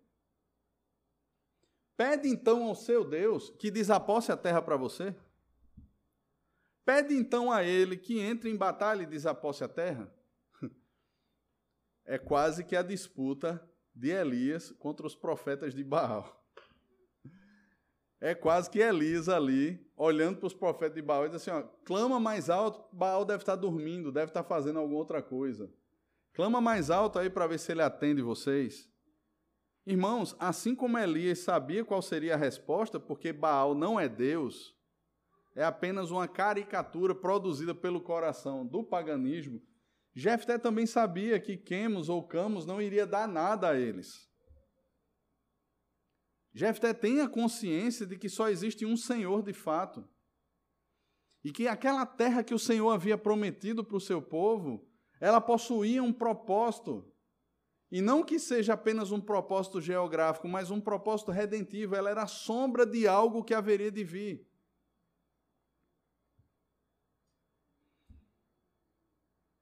Pede então ao seu Deus que desaposse a terra para você. Pede então a ele que entre em batalha e desaposse a terra. É quase que a disputa de Elias contra os profetas de Baal. É quase que Elias ali, olhando para os profetas de Baal, e diz assim: ó, clama mais alto, Baal deve estar dormindo, deve estar fazendo alguma outra coisa. Clama mais alto aí para ver se ele atende vocês. Irmãos, assim como Elias sabia qual seria a resposta, porque Baal não é Deus, é apenas uma caricatura produzida pelo coração do paganismo, Jefté também sabia que Quemos ou Camos não iria dar nada a eles. Jefté tem a consciência de que só existe um Senhor de fato. E que aquela terra que o Senhor havia prometido para o seu povo, ela possuía um propósito e não que seja apenas um propósito geográfico, mas um propósito redentivo. Ela era a sombra de algo que haveria de vir.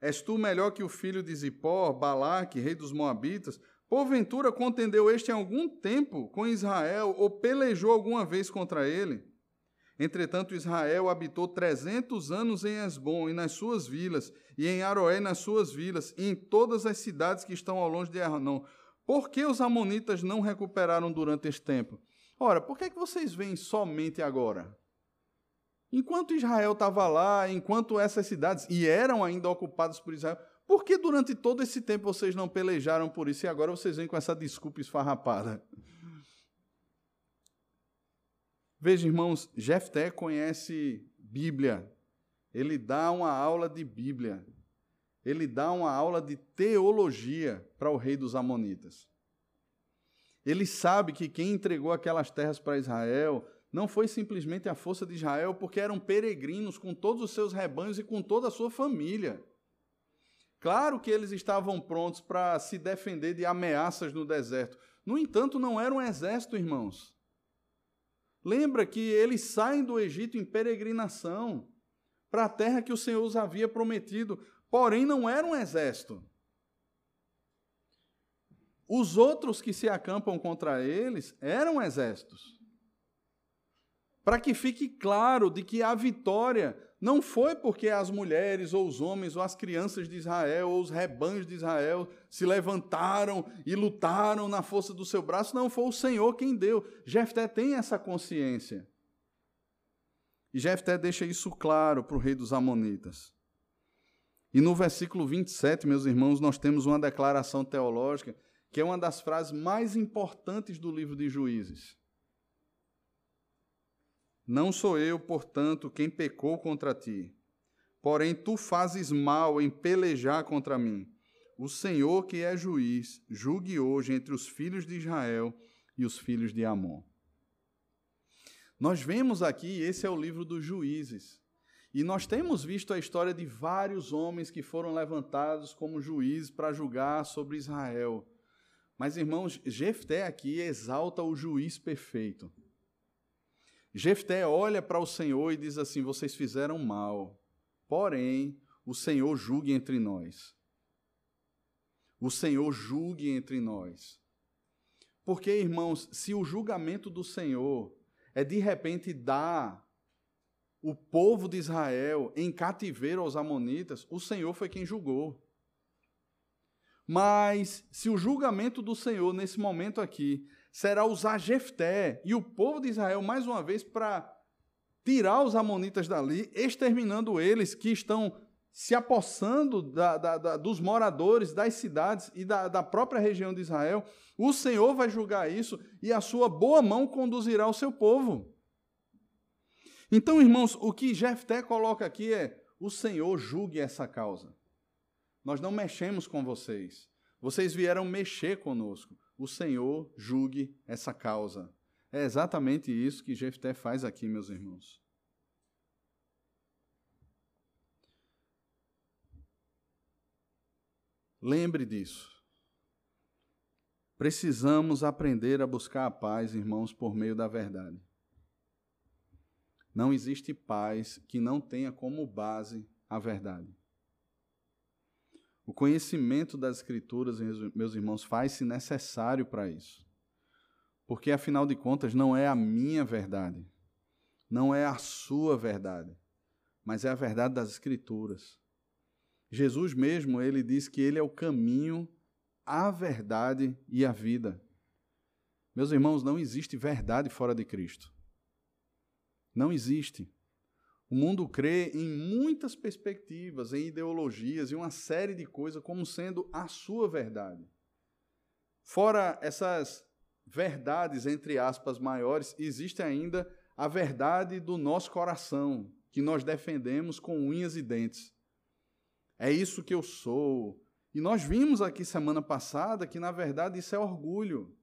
És tu melhor que o filho de Zippor, Balaque, rei dos Moabitas? Porventura contendeu este em algum tempo com Israel ou pelejou alguma vez contra ele? Entretanto, Israel habitou trezentos anos em Esbom e nas suas vilas, e em Aroé nas suas vilas, e em todas as cidades que estão ao longe de Arnon. Por que os amonitas não recuperaram durante este tempo? Ora, por que, é que vocês veem somente agora? Enquanto Israel estava lá, enquanto essas cidades, e eram ainda ocupadas por Israel, por que durante todo esse tempo vocês não pelejaram por isso e agora vocês vêm com essa desculpa esfarrapada? Veja, irmãos, Jefté conhece Bíblia. Ele dá uma aula de Bíblia. Ele dá uma aula de teologia para o rei dos Amonitas. Ele sabe que quem entregou aquelas terras para Israel não foi simplesmente a força de Israel, porque eram peregrinos com todos os seus rebanhos e com toda a sua família. Claro que eles estavam prontos para se defender de ameaças no deserto. No entanto, não era um exército, irmãos. Lembra que eles saem do Egito em peregrinação para a terra que o Senhor os havia prometido, porém não era um exército. Os outros que se acampam contra eles eram exércitos. Para que fique claro de que a vitória não foi porque as mulheres, ou os homens, ou as crianças de Israel, ou os rebanhos de Israel se levantaram e lutaram na força do seu braço, não, foi o Senhor quem deu. Jefté tem essa consciência. E Jefté deixa isso claro para o rei dos Amonitas. E no versículo 27, meus irmãos, nós temos uma declaração teológica que é uma das frases mais importantes do livro de Juízes. Não sou eu, portanto, quem pecou contra ti. Porém, tu fazes mal em pelejar contra mim. O Senhor, que é juiz, julgue hoje entre os filhos de Israel e os filhos de Amon. Nós vemos aqui, esse é o livro dos juízes. E nós temos visto a história de vários homens que foram levantados como juízes para julgar sobre Israel. Mas, irmãos, Jefté aqui exalta o juiz perfeito. Jefté olha para o Senhor e diz assim: Vocês fizeram mal, porém o Senhor julgue entre nós. O Senhor julgue entre nós. Porque, irmãos, se o julgamento do Senhor é de repente dar o povo de Israel em cativeiro aos Amonitas, o Senhor foi quem julgou. Mas se o julgamento do Senhor nesse momento aqui será usar Jefté e o povo de Israel mais uma vez para tirar os amonitas dali, exterminando eles que estão se apossando da, da, da, dos moradores das cidades e da, própria região de Israel, o Senhor vai julgar isso e a sua boa mão conduzirá o seu povo. Então, irmãos, o que Jefté coloca aqui é: o Senhor julgue essa causa. Nós não mexemos com vocês. Vocês vieram mexer conosco o Senhor julgue essa causa. É exatamente isso que Jefté faz aqui, meus irmãos. Lembre disso. Precisamos aprender a buscar a paz, irmãos, por meio da verdade. Não existe paz que não tenha como base a verdade. O conhecimento das Escrituras, meus irmãos, faz-se necessário para isso. Porque, afinal de contas, não é a minha verdade, não é a sua verdade, mas é a verdade das Escrituras. Jesus mesmo, ele diz que ele é o caminho, a verdade e a vida. Meus irmãos, não existe verdade fora de Cristo. Não existe. O mundo crê em muitas perspectivas, em ideologias e uma série de coisas como sendo a sua verdade. Fora essas verdades, entre aspas, maiores, existe ainda a verdade do nosso coração, que nós defendemos com unhas e dentes. É isso que eu sou. E nós vimos aqui semana passada que, na verdade, isso é orgulho.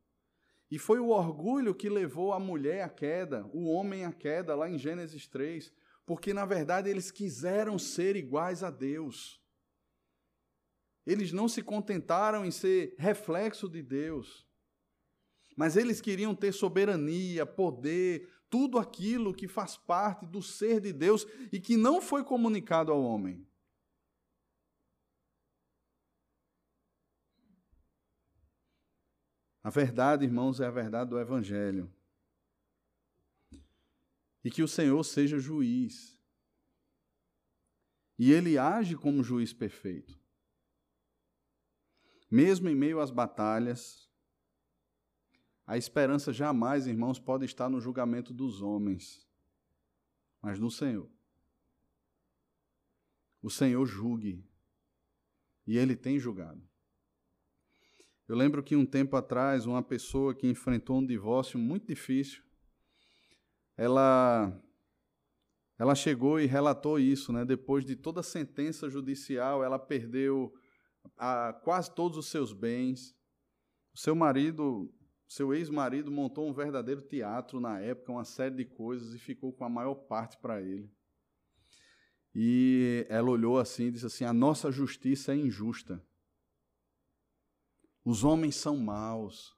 E foi o orgulho que levou a mulher à queda, o homem à queda, lá em Gênesis 3 porque na verdade eles quiseram ser iguais a Deus. Eles não se contentaram em ser reflexo de Deus, mas eles queriam ter soberania, poder, tudo aquilo que faz parte do ser de Deus e que não foi comunicado ao homem. A verdade, irmãos, é a verdade do Evangelho e que o Senhor seja juiz. E ele age como juiz perfeito. Mesmo em meio às batalhas, a esperança jamais, irmãos, pode estar no julgamento dos homens, mas no Senhor. O Senhor julgue, e ele tem julgado. Eu lembro que um tempo atrás, uma pessoa que enfrentou um divórcio muito difícil, ela ela chegou e relatou isso, né? Depois de toda a sentença judicial, ela perdeu a, quase todos os seus bens. O seu marido, seu ex-marido, montou um verdadeiro teatro na época, uma série de coisas e ficou com a maior parte para ele. E ela olhou assim e disse assim: A nossa justiça é injusta. Os homens são maus.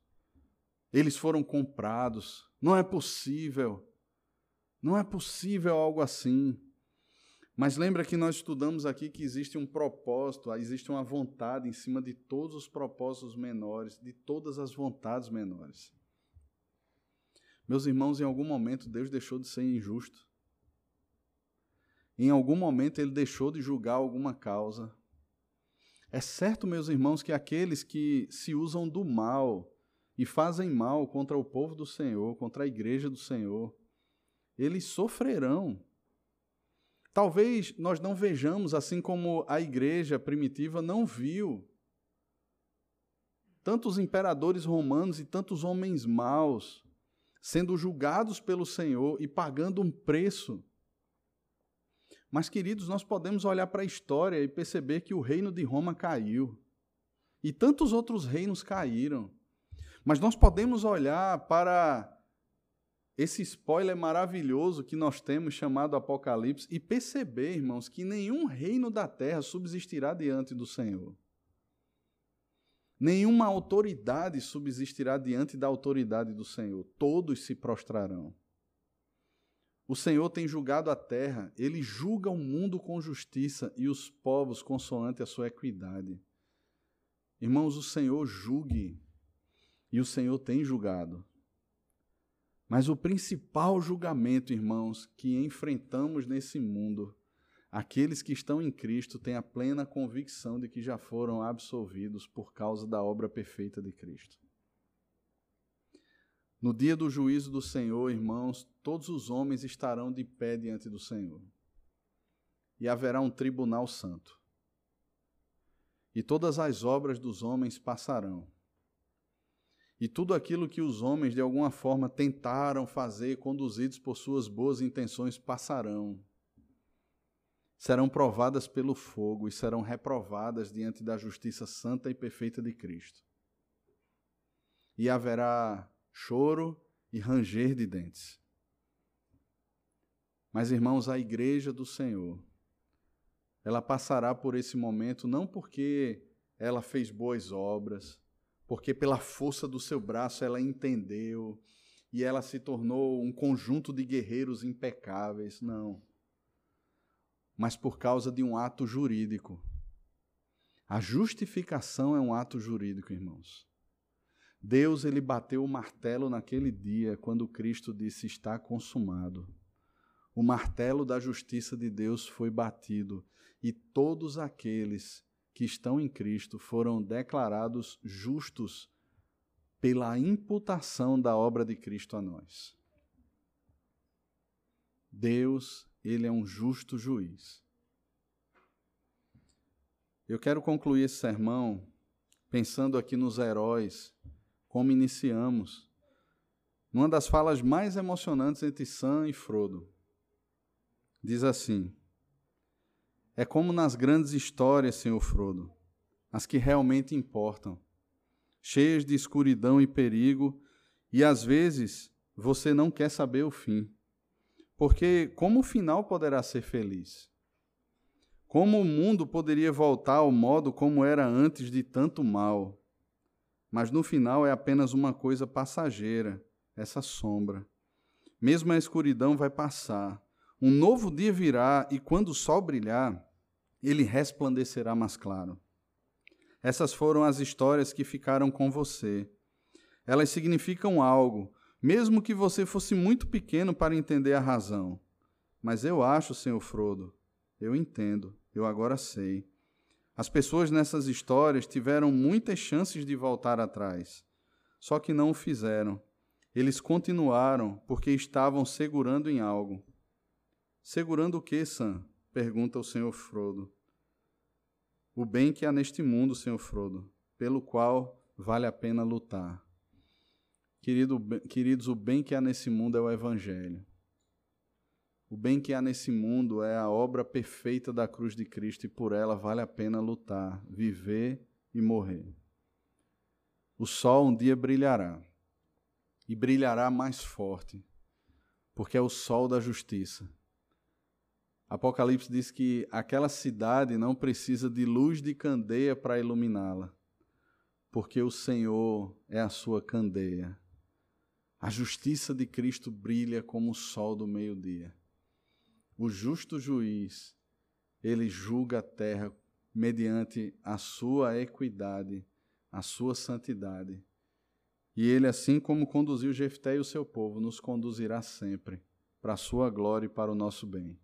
Eles foram comprados. Não é possível. Não é possível algo assim. Mas lembra que nós estudamos aqui que existe um propósito, existe uma vontade em cima de todos os propósitos menores, de todas as vontades menores. Meus irmãos, em algum momento Deus deixou de ser injusto. Em algum momento ele deixou de julgar alguma causa. É certo, meus irmãos, que aqueles que se usam do mal e fazem mal contra o povo do Senhor, contra a igreja do Senhor, eles sofrerão. Talvez nós não vejamos assim como a igreja primitiva não viu. Tantos imperadores romanos e tantos homens maus sendo julgados pelo Senhor e pagando um preço. Mas, queridos, nós podemos olhar para a história e perceber que o reino de Roma caiu. E tantos outros reinos caíram. Mas nós podemos olhar para esse spoiler maravilhoso que nós temos chamado Apocalipse e perceber, irmãos, que nenhum reino da terra subsistirá diante do Senhor. Nenhuma autoridade subsistirá diante da autoridade do Senhor. Todos se prostrarão. O Senhor tem julgado a terra, ele julga o mundo com justiça e os povos consoante a sua equidade. Irmãos, o Senhor julgue e o Senhor tem julgado. Mas o principal julgamento, irmãos, que enfrentamos nesse mundo, aqueles que estão em Cristo têm a plena convicção de que já foram absolvidos por causa da obra perfeita de Cristo. No dia do juízo do Senhor, irmãos, todos os homens estarão de pé diante do Senhor. E haverá um tribunal santo. E todas as obras dos homens passarão e tudo aquilo que os homens de alguma forma tentaram fazer, conduzidos por suas boas intenções, passarão. Serão provadas pelo fogo e serão reprovadas diante da justiça santa e perfeita de Cristo. E haverá choro e ranger de dentes. Mas, irmãos, a igreja do Senhor, ela passará por esse momento não porque ela fez boas obras, porque pela força do seu braço ela entendeu e ela se tornou um conjunto de guerreiros impecáveis. Não. Mas por causa de um ato jurídico. A justificação é um ato jurídico, irmãos. Deus ele bateu o martelo naquele dia quando Cristo disse está consumado. O martelo da justiça de Deus foi batido e todos aqueles que estão em Cristo foram declarados justos pela imputação da obra de Cristo a nós. Deus, ele é um justo juiz. Eu quero concluir esse sermão pensando aqui nos heróis, como iniciamos, numa das falas mais emocionantes entre Sam e Frodo. Diz assim: é como nas grandes histórias, Senhor Frodo, as que realmente importam, cheias de escuridão e perigo, e às vezes você não quer saber o fim. Porque como o final poderá ser feliz? Como o mundo poderia voltar ao modo como era antes de tanto mal? Mas no final é apenas uma coisa passageira, essa sombra. Mesmo a escuridão vai passar, um novo dia virá e quando o sol brilhar, ele resplandecerá mais claro. Essas foram as histórias que ficaram com você. Elas significam algo, mesmo que você fosse muito pequeno para entender a razão. Mas eu acho, senhor Frodo, eu entendo, eu agora sei. As pessoas nessas histórias tiveram muitas chances de voltar atrás, só que não o fizeram. Eles continuaram porque estavam segurando em algo. Segurando o que, Sam? Pergunta o Senhor Frodo. O bem que há neste mundo, Senhor Frodo, pelo qual vale a pena lutar. Querido, queridos, o bem que há nesse mundo é o Evangelho. O bem que há nesse mundo é a obra perfeita da cruz de Cristo e por ela vale a pena lutar, viver e morrer. O sol um dia brilhará e brilhará mais forte, porque é o sol da justiça Apocalipse diz que aquela cidade não precisa de luz de candeia para iluminá-la, porque o Senhor é a sua candeia. A justiça de Cristo brilha como o sol do meio-dia. O justo juiz, ele julga a terra mediante a sua equidade, a sua santidade. E ele, assim como conduziu Jefté e o seu povo, nos conduzirá sempre para a sua glória e para o nosso bem.